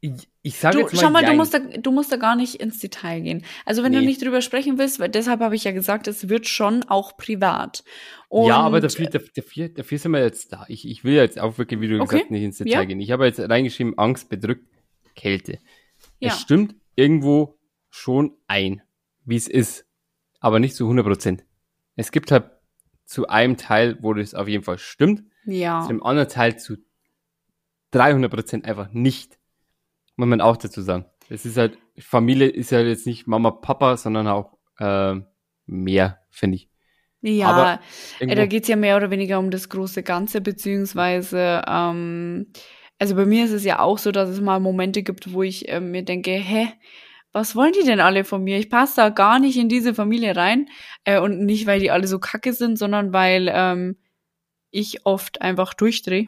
ich, ich sage Du, jetzt mal, schau mal, du musst, da, du musst da gar nicht ins Detail gehen. Also wenn du Nee. nicht drüber sprechen willst, weil deshalb habe ich ja gesagt, es wird schon auch privat. Und ja, aber dafür, dafür, dafür, dafür sind wir jetzt da. Ich, ich will jetzt auch wirklich, wie du Okay. gesagt nicht ins Detail Ja. gehen. Ich habe jetzt reingeschrieben, Angst, bedrückt, Kälte. Ja. Es stimmt irgendwo schon ein, wie es ist, aber nicht zu 100 Prozent. Es gibt halt zu einem Teil, wo das auf jeden Fall stimmt, ja. zu dem anderen Teil zu 300 Prozent einfach nicht. Muss man auch dazu sagen. Es ist halt, Familie ist ja jetzt nicht Mama, Papa, sondern auch ähm, mehr, finde ich. Ja, aber äh, da geht's ja mehr oder weniger um das große Ganze, beziehungsweise, ähm, also bei mir ist es ja auch so, dass es mal Momente gibt, wo ich äh, mir denke, hä, was wollen die denn alle von mir? Ich passe da gar nicht in diese Familie rein. Äh, und nicht, weil die alle so kacke sind, sondern weil ähm, ich oft einfach durchdrehe.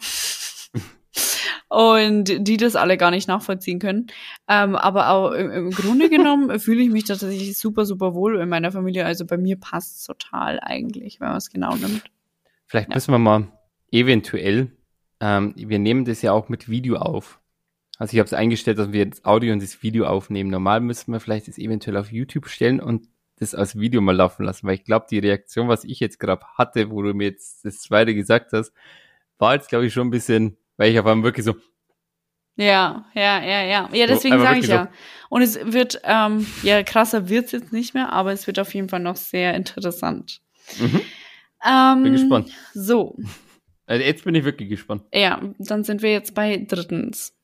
Und die das alle gar nicht nachvollziehen können. Ähm, aber auch im, im Grunde genommen fühle ich mich tatsächlich super, super wohl in meiner Familie. Also bei mir passt total eigentlich, wenn man es genau nimmt. vielleicht ja. müssen wir mal eventuell, ähm, wir nehmen das ja auch mit Video auf. Also ich habe es eingestellt, dass wir das Audio und das Video aufnehmen. Normal müssen wir vielleicht das eventuell auf YouTube stellen und das als Video mal laufen lassen, weil ich glaube, die Reaktion, was ich jetzt gerade hatte, wo du mir jetzt das zweite gesagt hast, war jetzt, glaube ich, schon ein bisschen, weil ich auf einmal wirklich so, Ja, ja, ja, ja. Ja, deswegen aber sage ich ja. Und es wird, ähm, ja, krasser wird's jetzt nicht mehr, aber es wird auf jeden Fall noch sehr interessant. mhm, Ähm, bin gespannt. So, Also jetzt bin ich wirklich gespannt. ja, dann sind wir jetzt bei drittens.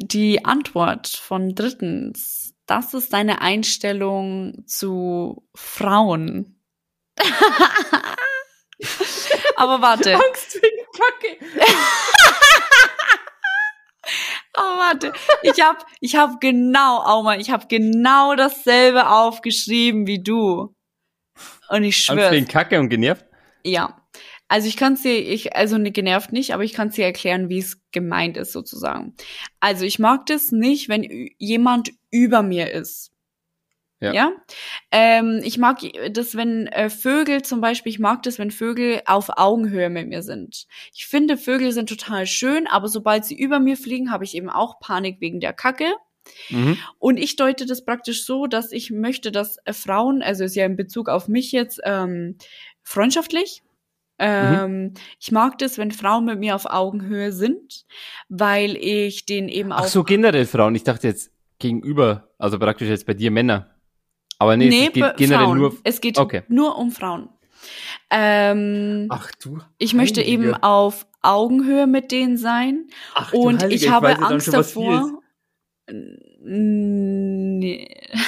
Die Antwort von drittens, das ist deine Einstellung zu Frauen. Aber warte. Angst wegen Kacke. Oh, warte. Ich hab, ich hab genau, Auma, ich hab genau dasselbe aufgeschrieben wie du. Und ich Angst wegen schwör's. Kacke und genervt? Ja. Also ich kann's dir, ich, also ne, genervt nicht, aber ich kann's dir erklären, wie es gemeint ist, sozusagen. Also ich mag das nicht, wenn jemand über mir ist. Ja. Ja. Ähm, ich mag das, wenn äh, Vögel zum Beispiel, ich mag das, wenn Vögel auf Augenhöhe mit mir sind. Ich finde, Vögel sind total schön, aber sobald sie über mir fliegen, habe ich eben auch Panik wegen der Kacke. Mhm. Und ich deute das praktisch so, dass ich möchte, dass äh, Frauen, also ist ja in Bezug auf mich jetzt ähm, freundschaftlich, Ähm, Ich mag das, wenn Frauen mit mir auf Augenhöhe sind, weil ich den eben auch. Ach so, generell Frauen. Ich dachte jetzt gegenüber, also praktisch jetzt bei dir Männer. Aber nee, nee, es geht generell Frauen. nur. Es geht Okay. nur um Frauen. Ähm, Ach du. ich möchte Heilige. eben auf Augenhöhe mit denen sein. Ach, du Und Heilige, ich habe dann Angst schon, davor. Nee.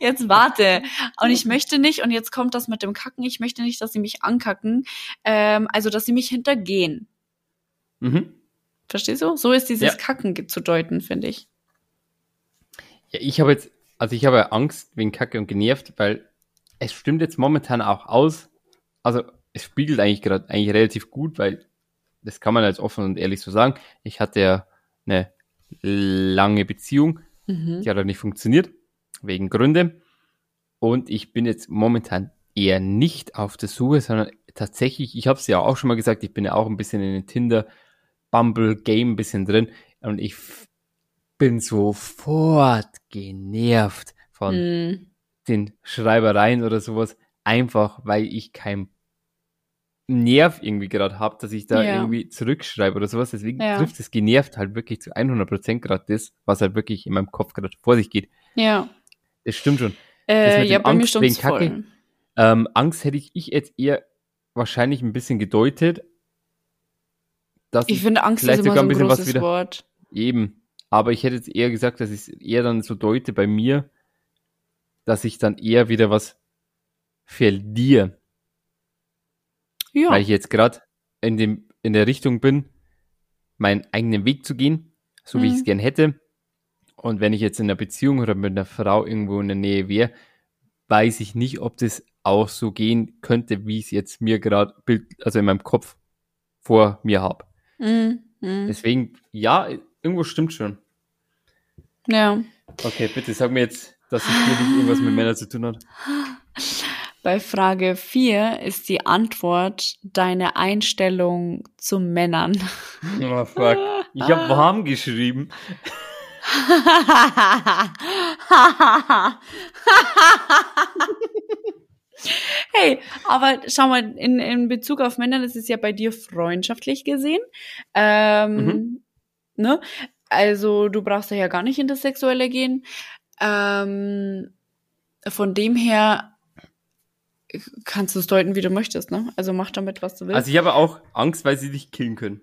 Jetzt warte. Und ich möchte nicht, und jetzt kommt das mit dem Kacken, ich möchte nicht, dass sie mich ankacken, ähm, also dass sie mich hintergehen. Mhm. Verstehst du? So ist dieses Ja. Kacken zu deuten, finde ich. Ja, ich habe jetzt, also ich habe Angst wegen Kacke und genervt, weil es stimmt jetzt momentan auch aus. Also es spiegelt eigentlich gerade eigentlich relativ gut, weil das kann man jetzt offen und ehrlich so sagen. Ich hatte ja eine lange Beziehung, Mhm. die hat halt nicht funktioniert, wegen Gründe. Und ich bin jetzt momentan eher nicht auf der Suche, sondern tatsächlich, ich habe es ja auch schon mal gesagt, ich bin ja auch ein bisschen in den Tinder, Bumble Game ein bisschen drin und ich bin sofort genervt von Mhm. den Schreibereien oder sowas, einfach weil ich keinen Nerv irgendwie gerade habe, dass ich da Ja. irgendwie zurückschreibe oder sowas. Deswegen Ja. trifft es genervt halt wirklich zu 100% gerade das, was halt wirklich in meinem Kopf gerade vor sich geht. Ja. Das stimmt schon. Das Äh, mit ja, bei mir Angst wegen Kacke. Ähm, Angst hätte ich, ich jetzt eher wahrscheinlich ein bisschen gedeutet, dass Ich finde, Angst ist vielleicht immer sogar so ein ein bisschen was wieder- Wort. Eben. Aber ich hätte jetzt eher gesagt, dass ich es eher dann so deute bei mir, dass ich dann eher wieder was verliere, Ja. weil ich jetzt gerade in dem in der Richtung bin, meinen eigenen Weg zu gehen, so wie ich es Mhm. gern hätte. Und wenn ich jetzt in einer Beziehung oder mit einer Frau irgendwo in der Nähe wäre, weiß ich nicht, ob das auch so gehen könnte, wie ich es jetzt mir gerade bild, also in meinem Kopf vor mir habe. Mhm. Mhm. Deswegen, ja, irgendwo stimmt schon. Ja. Okay, bitte sag mir jetzt, dass es hier nicht irgendwas mit Männern zu tun hat. Bei Frage 4 ist die Antwort deine Einstellung zu Männern. Oh fuck. Ich habe warm geschrieben. hey, aber schau mal, in, in Bezug auf Männer, das ist ja bei dir freundschaftlich gesehen. Ähm, Mhm. ne? Also du brauchst ja gar nicht in das Sexuelle gehen. Ähm, von dem her kannst du es deuten, wie du möchtest, ne? Also mach damit, was du willst. Also ich habe auch Angst, weil sie dich killen können.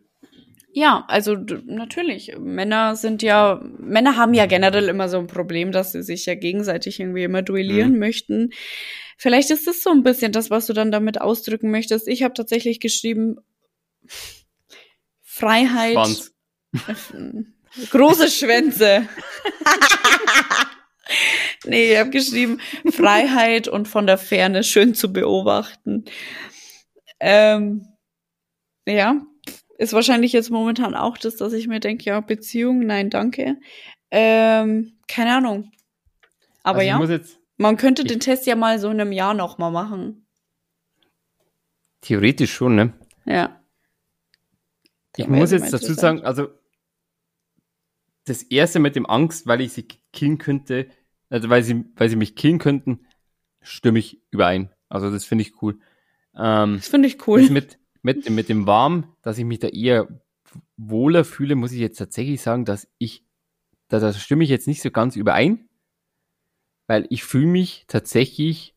Ja, also natürlich. Männer sind ja, Männer haben ja generell immer so ein Problem, dass sie sich ja gegenseitig irgendwie immer duellieren möchten. Vielleicht ist das so ein bisschen das, was du dann damit ausdrücken möchtest. Ich habe tatsächlich geschrieben, Freiheit. Schwanz. Große Schwänze. nee, ich habe geschrieben, Freiheit und von der Ferne schön zu beobachten. Ähm, ja, ist wahrscheinlich jetzt momentan auch das, dass ich mir denke, ja, Beziehung, nein, danke. Ähm, keine Ahnung. Aber also ja, jetzt man könnte den Test ja mal so in einem Jahr noch mal machen. theoretisch schon, ne? Ja. Ich muss jetzt dazu sagen, also das erste mit dem Angst, weil ich sie killen könnte, also weil sie, weil sie mich killen könnten, stimme ich überein. Also das finde ich cool. Ähm, Das finde ich cool. Mit, mit, dem- mit dem Warm, dass ich mich da eher wohler fühle, muss ich jetzt tatsächlich sagen, dass ich, da, da stimme ich jetzt nicht so ganz überein, weil ich fühle mich tatsächlich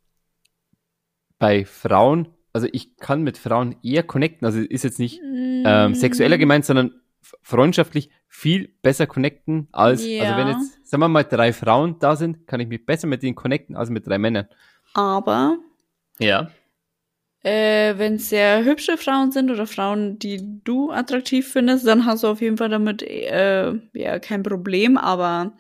bei Frauen, also ich kann mit Frauen eher connecten, also ist jetzt nicht ähm, Mm. sexueller gemeint, sondern freundschaftlich viel besser connecten als, also wenn Ja. jetzt, sagen wir mal, drei Frauen da sind, kann ich mich besser mit denen connecten als mit drei Männern. Aber Ja. Äh, wenn es sehr hübsche Frauen sind oder Frauen, die du attraktiv findest, dann hast du auf jeden Fall damit äh, ja kein Problem, aber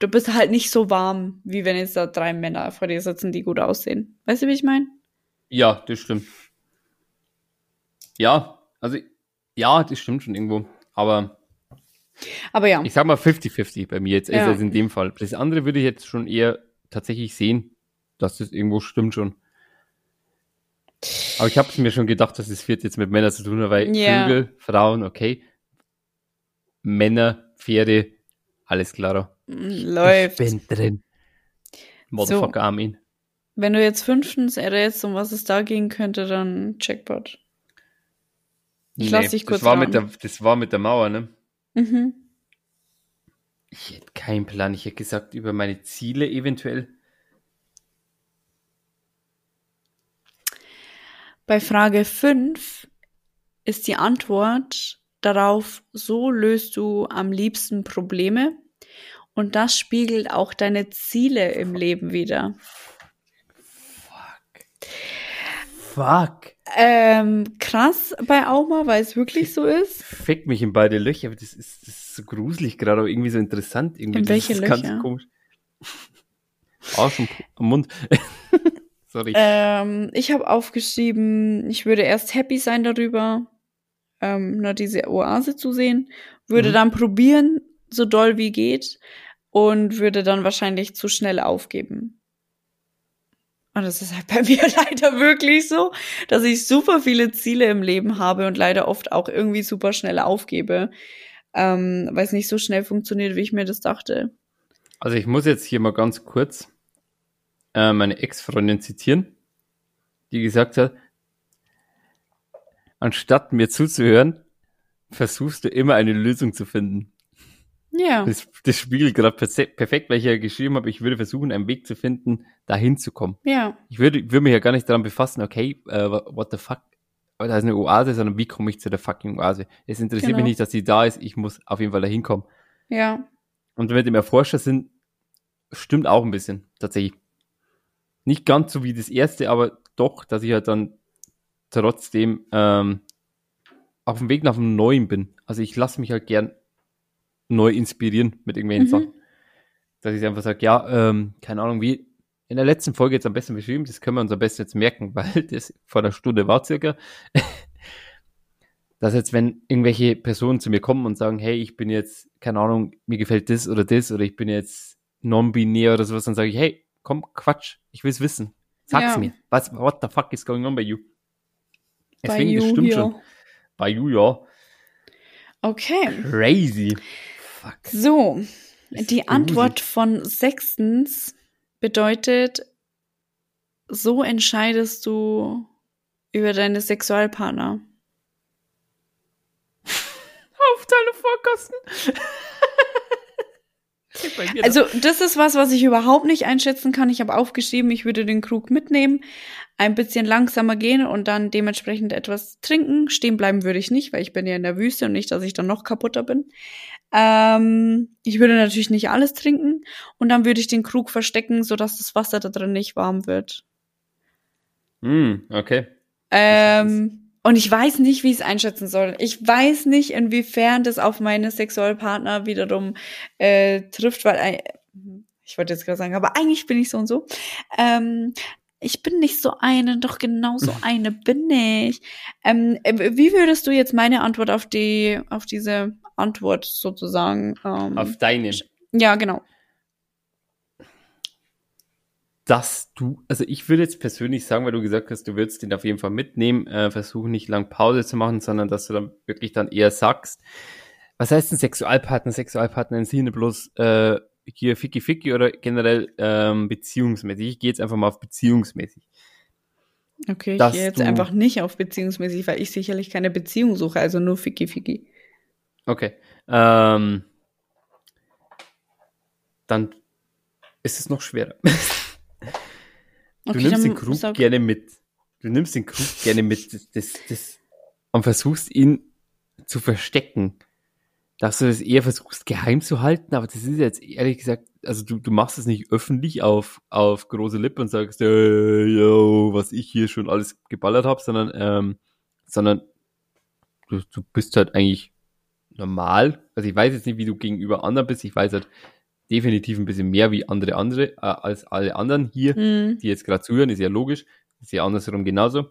du bist halt nicht so warm, wie wenn jetzt da drei Männer vor dir sitzen, die gut aussehen. Weißt du, wie ich meine? Ja, das stimmt. Ja, also, ja, das stimmt schon irgendwo. Aber Aber ja. ich sag mal 50-50 bei mir jetzt, Ja. also in dem Fall. Das andere würde ich jetzt schon eher tatsächlich sehen, dass das irgendwo stimmt schon. Aber ich habe mir schon gedacht, dass es wird jetzt mit Männern zu tun hat, weil Ja. Vögel, Frauen, okay. Männer, Pferde, alles klar. Läuft. Ich bin drin. Motherfucker, Armin. Wenn du jetzt fünftens errätst, um was es da gehen könnte, dann Jackpot. Ich lass dich kurz das war, mit der, das war mit der Mauer, ne? Mhm. Ich hätte keinen Plan. Ich hätte gesagt, über meine Ziele eventuell. Bei Frage 5 ist die Antwort darauf, so löst du am liebsten Probleme. Und das spiegelt auch deine Ziele im Leben wieder. Fuck. Ähm, krass bei Auma, weil es wirklich so ist. Fick mich in beide Löcher, aber das ist, das ist so gruselig gerade, aber irgendwie so interessant. Irgendwie. In Das welche ist ganz Löcher? komisch. Arsch und Mund. Sorry. Ähm, ich habe aufgeschrieben, ich würde erst happy sein darüber, ähm, nur diese Oase zu sehen, würde Mhm. dann probieren, so doll wie geht, und würde dann wahrscheinlich zu schnell aufgeben. Und das ist halt bei mir leider wirklich so, dass ich super viele Ziele im Leben habe und leider oft auch irgendwie super schnell aufgebe, ähm, weil es nicht so schnell funktioniert, wie ich mir das dachte. Also ich muss jetzt hier mal ganz kurz äh, meine Ex-Freundin zitieren, die gesagt hat, anstatt mir zuzuhören, versuchst du immer eine Lösung zu finden. Ja, Das, das spiegelt gerade perfekt, weil ich ja geschrieben habe, ich würde versuchen, einen Weg zu finden, dahin zu kommen. ja, Ich würde, würde mich ja gar nicht daran befassen, okay, äh, what the fuck, da ist eine Oase, sondern wie komme ich zu der fucking Oase? Es interessiert Genau. mich nicht, dass sie da ist, ich muss auf jeden Fall dahin kommen. ja, Und mit dem Erforscher sind, stimmt auch ein bisschen, tatsächlich. Nicht ganz so wie das erste, aber doch, dass ich halt dann trotzdem ähm, auf dem Weg nach einem Neuen bin. Also ich lasse mich halt gern neu inspirieren mit irgendwelchen Mhm. Sachen. Dass ich einfach sage, ja, ähm, keine Ahnung, wie in der letzten Folge jetzt am besten beschrieben, das können wir uns am besten jetzt merken, weil das vor einer Stunde war circa. dass jetzt, wenn irgendwelche Personen zu mir kommen und sagen, hey, ich bin jetzt, keine Ahnung, mir gefällt das oder das oder ich bin jetzt non-binär oder sowas, dann sage ich, hey, komm, Quatsch, ich will's wissen. Sag's Ja. mir. Was, what the fuck is going on by you? Deswegen, das you stimmt hier. schon. Bei you, ja. Okay. Crazy. Fuck. So, ist die. Antwort von sechstens bedeutet, so entscheidest du über deine Sexualpartner. Aufteilung Vorkosten. Bei mir Also, das ist was, was ich überhaupt nicht einschätzen kann. Ich habe aufgeschrieben, ich würde den Krug mitnehmen, ein bisschen langsamer gehen und dann dementsprechend etwas trinken. Stehen bleiben würde ich nicht, weil ich bin ja in der Wüste und nicht, dass ich dann noch kaputter bin. Ähm, ich würde natürlich nicht alles trinken und dann würde ich den Krug verstecken, sodass das Wasser da drin nicht warm wird. Hm, okay. Ähm, und ich weiß nicht, wie ich es einschätzen soll. Ich weiß nicht, inwiefern das auf meine Sexualpartner wiederum äh, trifft, weil äh, ich wollte jetzt gerade sagen, aber eigentlich bin ich so und so. Ähm, ich bin nicht so eine, doch genau so eine bin ich. Ähm, äh, wie würdest du jetzt meine Antwort auf die, auf diese Antwort sozusagen? Ähm, Auf deinen. ja, genau. dass du, also ich würde jetzt persönlich sagen, weil du gesagt hast, du würdest den auf jeden Fall mitnehmen, äh, versuchen nicht lang Pause zu machen, sondern dass du dann wirklich dann eher sagst, was heißt ein Sexualpartner? Sexualpartner im Sinne bloß äh, hier Ficky Ficky oder generell ähm, beziehungsmäßig. Ich gehe jetzt einfach mal auf beziehungsmäßig. Okay, ich gehe jetzt einfach nicht auf beziehungsmäßig, weil ich sicherlich keine Beziehung suche, also nur Ficky Ficky. Okay. Ähm, dann ist es noch schwerer. Du Okay, nimmst den Krug sag- gerne mit. Du nimmst den Krug gerne mit. Das, das, das, und versuchst ihn zu verstecken. Dass du das eher versuchst geheim zu halten, aber das ist jetzt ehrlich gesagt, also du, du machst es nicht öffentlich auf, auf große Lippe und sagst, hey, yo, was ich hier schon alles geballert habe, sondern, ähm, sondern du, du bist halt eigentlich normal. Also ich weiß jetzt nicht, wie du gegenüber anderen bist. Ich weiß halt definitiv ein bisschen mehr wie andere andere, äh, als alle anderen hier Hm. die jetzt gerade zuhören, ist ja logisch. Ist ja andersrum genauso.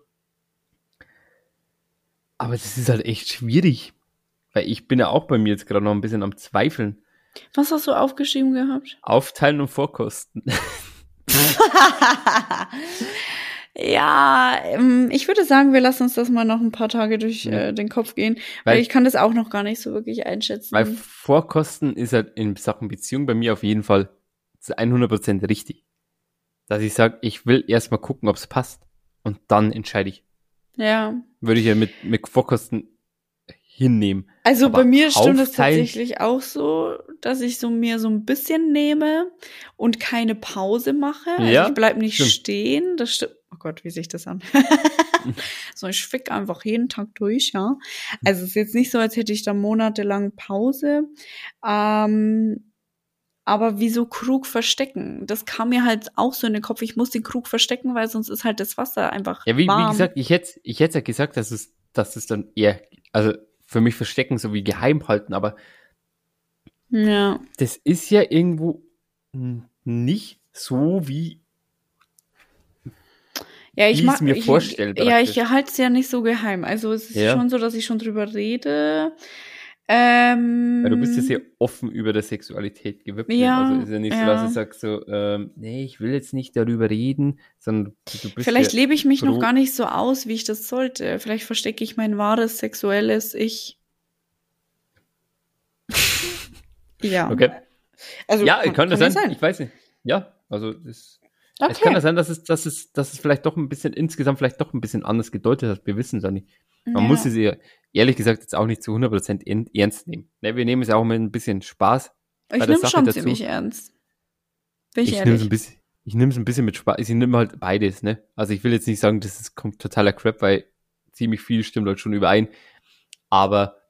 Aber das ist halt echt schwierig. Weil ich bin ja auch bei mir jetzt gerade noch ein bisschen am Zweifeln. Was hast du aufgeschrieben gehabt? Aufteilen und Vorkosten. ja, ähm, ich würde sagen, wir lassen uns das mal noch ein paar Tage durch Ja. äh, den Kopf gehen, weil, Weil- ich kann das auch noch gar nicht so wirklich einschätzen. Weil Vorkosten ist halt in Sachen Beziehung bei mir auf jeden Fall zu 100% richtig. dass ich sage, ich will erstmal gucken, ob es passt. Und dann entscheide ich. Ja. Würde ich ja mit, mit Vorkosten hinnehmen. Also Aber bei mir stimmt es tatsächlich auch so, dass ich so mir so ein bisschen nehme und keine Pause mache. Also Ja, ich bleib nicht stimmt. stehen. Das stimmt. Oh Gott, wie sich das an? so, ich fick einfach jeden Tag durch, ja. Also es ist jetzt nicht so, als hätte ich da monatelang Pause. Ähm, aber wie so Krug verstecken. Das kam mir halt auch so in den Kopf. Ich muss den Krug verstecken, weil sonst ist halt das Wasser einfach Ja, wie, wie warm. gesagt, ich hätte ich hätte ja gesagt, dass es, dass es dann eher, also für mich verstecken sowie geheim halten, aber Ja. das ist ja irgendwo nicht so wie Ja, ich wie es mir ich, vorstelle Ja, ich halte es ja nicht so geheim. Also es ist Ja. schon so, dass ich schon drüber rede. Ähm, Weil du bist ja sehr offen über der Sexualität gewidmet. Ja, also ist ja nicht so, ja. dass ich sag so, ähm, nee, ich will jetzt nicht darüber reden, sondern du du bist Vielleicht ja, lebe ich mich noch gar nicht so aus, wie ich das sollte. Vielleicht verstecke ich mein wahres sexuelles Ich. ja. Okay. Also, Ja, kann, das ja sein. Ich weiß nicht. Ja, also das, Okay. es kann ja sein, dass es, dass es, dass es vielleicht doch ein bisschen insgesamt vielleicht doch ein bisschen anders gedeutet hat. Wir wissen es ja nicht. Man ja. muss es ja ehrlich gesagt jetzt auch nicht zu 100% in- ernst nehmen. Ne, wir nehmen es ja auch mit ein bisschen Spaß. Ich nehme Sache schon dazu. ziemlich ernst. Bin ich, Ich nehme es ein bisschen, ich nehme es ein bisschen mit Spaß. Ich nehme halt beides, ne? Also ich will jetzt nicht sagen, das ist kommt totaler Crap, weil ziemlich viel stimmt halt schon überein. Aber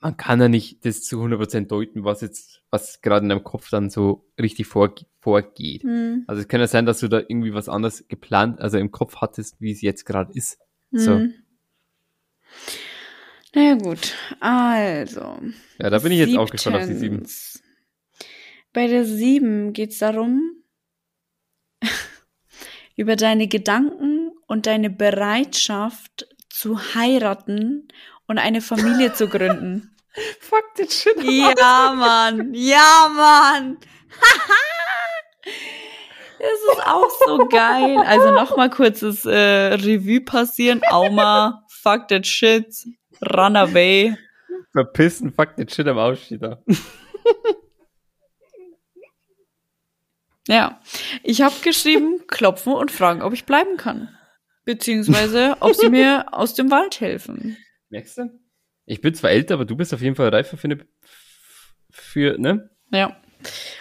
man kann ja nicht das zu 100% deuten, was jetzt, was gerade in deinem Kopf dann so richtig vor, vorgeht. Hm, Also es kann ja sein, dass du da irgendwie was anderes geplant, also im Kopf hattest, wie es jetzt gerade ist. So. hm. Na ja, gut. Also. Ja, da bin ich jetzt auch gespannt auf die sieben. Bei der sieben geht's darum, über deine Gedanken und deine Bereitschaft zu heiraten und eine Familie zu gründen. Fuck that shit. Ja, Mann. Ja, Mann. Das ist auch so geil. Also nochmal kurzes äh, Revue passieren. Auma, fuck that shit, run away. Verpissen, fuck that shit am Ausstieg da. Ja, ich habe geschrieben, klopfen und fragen, ob ich bleiben kann. Beziehungsweise, ob sie mir aus dem Wald helfen. Merkst du? Ich bin zwar älter, aber du bist auf jeden Fall reifer für eine, für, ne? Ja.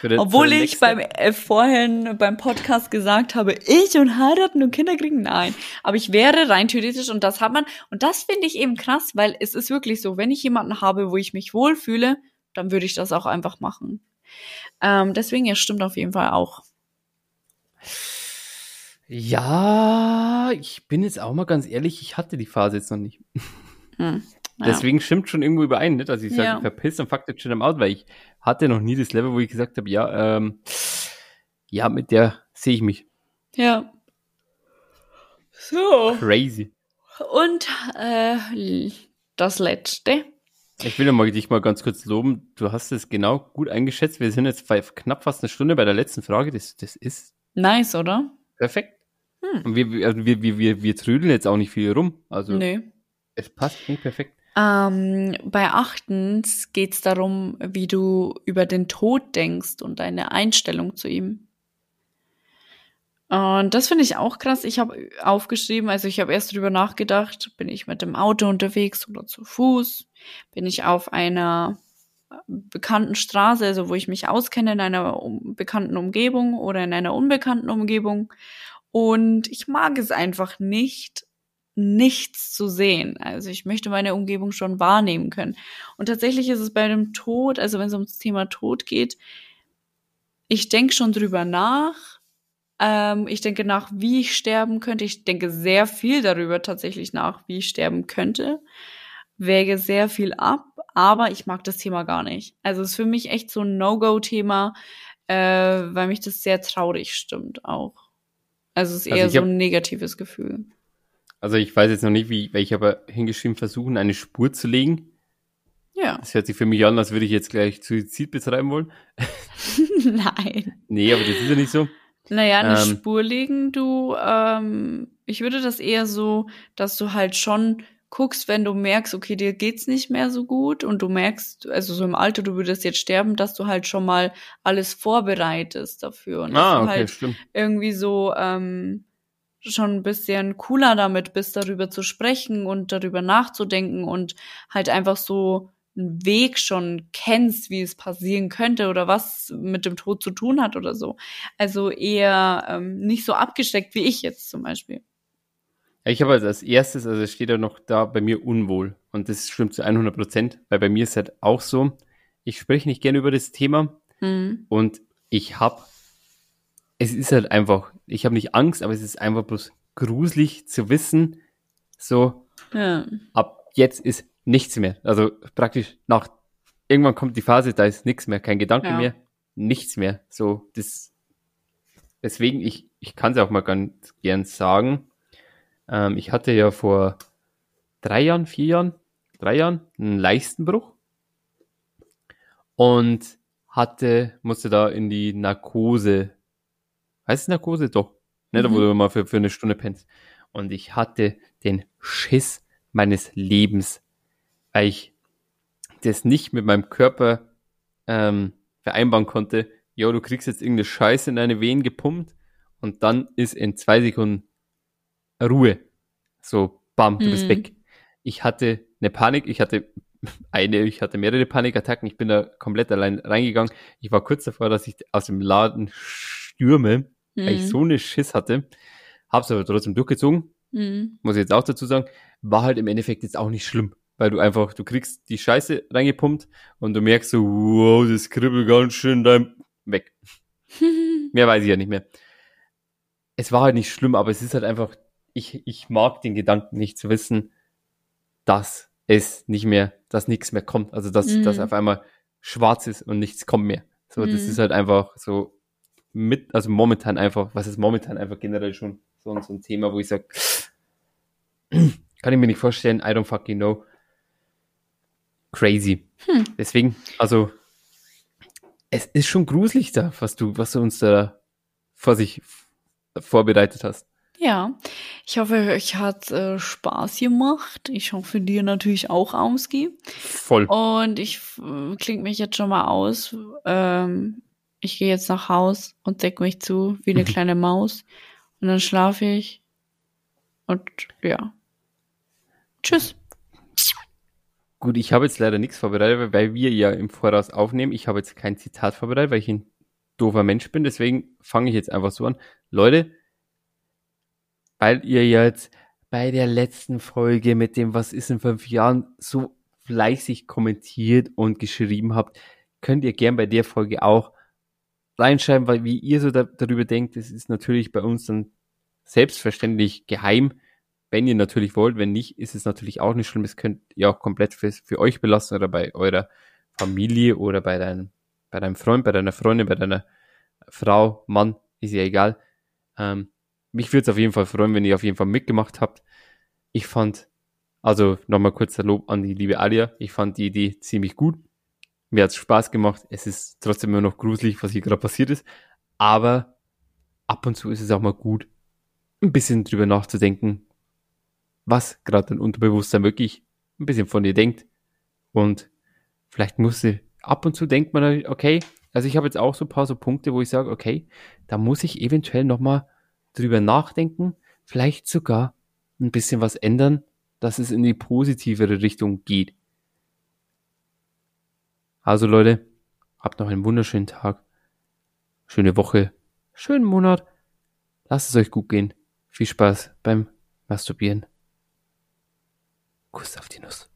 Den, Obwohl ich beim äh, vorhin beim Podcast gesagt habe, ich und heiraten und Kinder kriegen, nein. Aber ich wäre rein theoretisch und das hat man, und das finde ich eben krass, weil es ist wirklich so, wenn ich jemanden habe, wo ich mich wohlfühle, dann würde ich das auch einfach machen. Ähm, deswegen, ja, stimmt auf jeden Fall auch. Ja, ich bin jetzt auch mal ganz ehrlich, ich hatte die Phase jetzt noch nicht. Hm. Ja. Deswegen stimmt schon irgendwo überein, nicht? Also ich sage, Ja. verpiss und fuck that shit am out, weil ich hatte noch nie das Level, wo ich gesagt habe, ja, ähm, ja, mit der sehe ich mich. Ja. So. Crazy. Und äh, das letzte. Ich will mal dich mal ganz kurz loben. Du hast es genau gut eingeschätzt. Wir sind jetzt bei knapp fast eine Stunde bei der letzten Frage. Das, das ist Nice, oder? perfekt. Hm. Und wir, wir, also wir, wir, wir, trödeln jetzt auch nicht viel rum. Also Nö. Es passt eigentlich perfekt. Ähm, bei achtens geht es darum, wie du über den Tod denkst und deine Einstellung zu ihm. Und das finde ich auch krass. Ich habe aufgeschrieben, also ich habe erst drüber nachgedacht, bin ich mit dem Auto unterwegs oder zu Fuß? Bin ich auf einer bekannten Straße, also wo ich mich auskenne, in einer um, bekannten Umgebung oder in einer unbekannten Umgebung? Und ich mag es einfach nicht, nichts zu sehen. Also ich möchte meine Umgebung schon wahrnehmen können. Und tatsächlich ist es bei dem Tod, also wenn es ums Thema Tod geht, ich denke schon drüber nach. Ähm, ich denke nach, wie ich sterben könnte. Ich denke sehr viel darüber tatsächlich nach, wie ich sterben könnte. Wäge sehr viel ab, aber ich mag das Thema gar nicht. Also es ist für mich echt so ein No-Go-Thema, äh, weil mich das sehr traurig stimmt auch. Also es ist Also eher so ein negatives Gefühl. Also ich weiß jetzt noch nicht, wie, weil ich habe hingeschrieben, versuchen, eine Spur zu legen. Ja. Das hört sich für mich an, als würde ich jetzt gleich Suizid betreiben wollen. Nein. Nee, aber das ist ja nicht so. Naja, eine Ähm. Spur legen, du, ähm, ich würde das eher so, dass du halt schon guckst, wenn du merkst, okay, dir geht's nicht mehr so gut und du merkst, also so im Alter, du würdest jetzt sterben, dass du halt schon mal alles vorbereitest dafür. Und Ah, okay, halt stimmt. irgendwie so ähm, schon ein bisschen cooler damit bist, darüber zu sprechen und darüber nachzudenken und halt einfach so einen Weg schon kennst, wie es passieren könnte oder was mit dem Tod zu tun hat oder so. Also eher ähm, nicht so abgesteckt wie ich jetzt zum Beispiel. Ich habe halt als erstes, also es steht ja noch da bei mir unwohl. Und das stimmt zu 100 Prozent, weil bei mir ist halt auch so, ich spreche nicht gerne über das Thema Mhm. und ich habe, es ist halt einfach, ich habe nicht Angst, aber es ist einfach bloß gruselig zu wissen, so, Ja. ab jetzt ist nichts mehr. Also praktisch nach, irgendwann kommt die Phase, da ist nichts mehr, kein Gedanke Ja. mehr, nichts mehr. So, das, deswegen, ich, ich kann es auch mal ganz gern sagen. Ähm, ich hatte ja vor drei Jahren, vier Jahren, drei Jahren einen Leistenbruch und hatte, musste da in die Narkose. Heißt es Narkose? Doch. Ne, da Mhm. wo du mal für, für eine Stunde pennst. Und ich hatte den Schiss meines Lebens, weil ich das nicht mit meinem Körper ähm, vereinbaren konnte. Jo, du kriegst jetzt irgendeine Scheiße in deine Venen gepumpt und dann ist in zwei Sekunden Ruhe. So, bam, du bist Mhm. weg. Ich hatte eine Panik, ich hatte eine, ich hatte mehrere Panikattacken, ich bin da komplett allein reingegangen. Ich war kurz davor, dass ich aus dem Laden stürme, weil ich Mhm. so eine Schiss hatte. Hab's aber trotzdem durchgezogen, Mhm. muss ich jetzt auch dazu sagen. War halt im Endeffekt jetzt auch nicht schlimm, weil du einfach, du kriegst die Scheiße reingepumpt und du merkst so, wow, das kribbelt ganz schön dein, weg. Mehr weiß ich ja nicht mehr. Es war halt nicht schlimm, aber es ist halt einfach, ich, ich mag den Gedanken nicht zu wissen, dass es nicht mehr, dass nichts mehr kommt. Also, dass, Mhm. dass auf einmal schwarz ist und nichts kommt mehr. So, das Mhm. ist halt einfach so mit, also momentan einfach, was ist momentan einfach generell schon so, so ein Thema, wo ich sage, kann ich mir nicht vorstellen, I don't fucking know. Crazy. Hm. Deswegen, also, es ist schon gruselig da, was du, was du uns da vor sich vorbereitet hast. Ja, ich hoffe, euch hat äh, Spaß gemacht. Ich hoffe, dir natürlich auch, Aumski. Voll. Und ich äh, klinge mich jetzt schon mal aus. Ähm, ich gehe jetzt nach Haus und decke mich zu wie eine Mhm. kleine Maus. Und dann schlafe ich. Und ja. Tschüss. Gut, ich habe jetzt leider nichts vorbereitet, weil wir ja im Voraus aufnehmen. Ich habe jetzt kein Zitat vorbereitet, weil ich ein doofer Mensch bin. Deswegen fange ich jetzt einfach so an. Leute, weil ihr ja jetzt bei der letzten Folge mit dem Was ist in fünf Jahren so fleißig kommentiert und geschrieben habt, könnt ihr gern bei der Folge auch reinschreiben, weil wie ihr so da, darüber denkt, das ist natürlich bei uns dann selbstverständlich geheim. Wenn ihr natürlich wollt, wenn nicht, ist es natürlich auch nicht schlimm. Das könnt ihr auch komplett für, für euch belassen oder bei eurer Familie oder bei deinem, bei deinem Freund, bei deiner Freundin, bei deiner Frau, Mann, ist ja egal. Ähm, mich würde es auf jeden Fall freuen, wenn ihr auf jeden Fall mitgemacht habt. Ich fand, also nochmal kurzer Lob an die liebe Alia. Ich fand die Idee ziemlich gut. Mir hat's Spaß gemacht. Es ist trotzdem immer noch gruselig, was hier gerade passiert ist. Aber ab und zu ist es auch mal gut, ein bisschen drüber nachzudenken, was gerade dein Unterbewusstsein wirklich ein bisschen von dir denkt. Und vielleicht musste, ab und zu denkt man, okay, also ich habe jetzt auch so ein paar so Punkte, wo ich sage, okay, da muss ich eventuell nochmal drüber nachdenken, vielleicht sogar ein bisschen was ändern, dass es in die positivere Richtung geht. Also Leute, habt noch einen wunderschönen Tag, schöne Woche, schönen Monat. Lasst es euch gut gehen. Viel Spaß beim Masturbieren. Kuss auf die Nuss.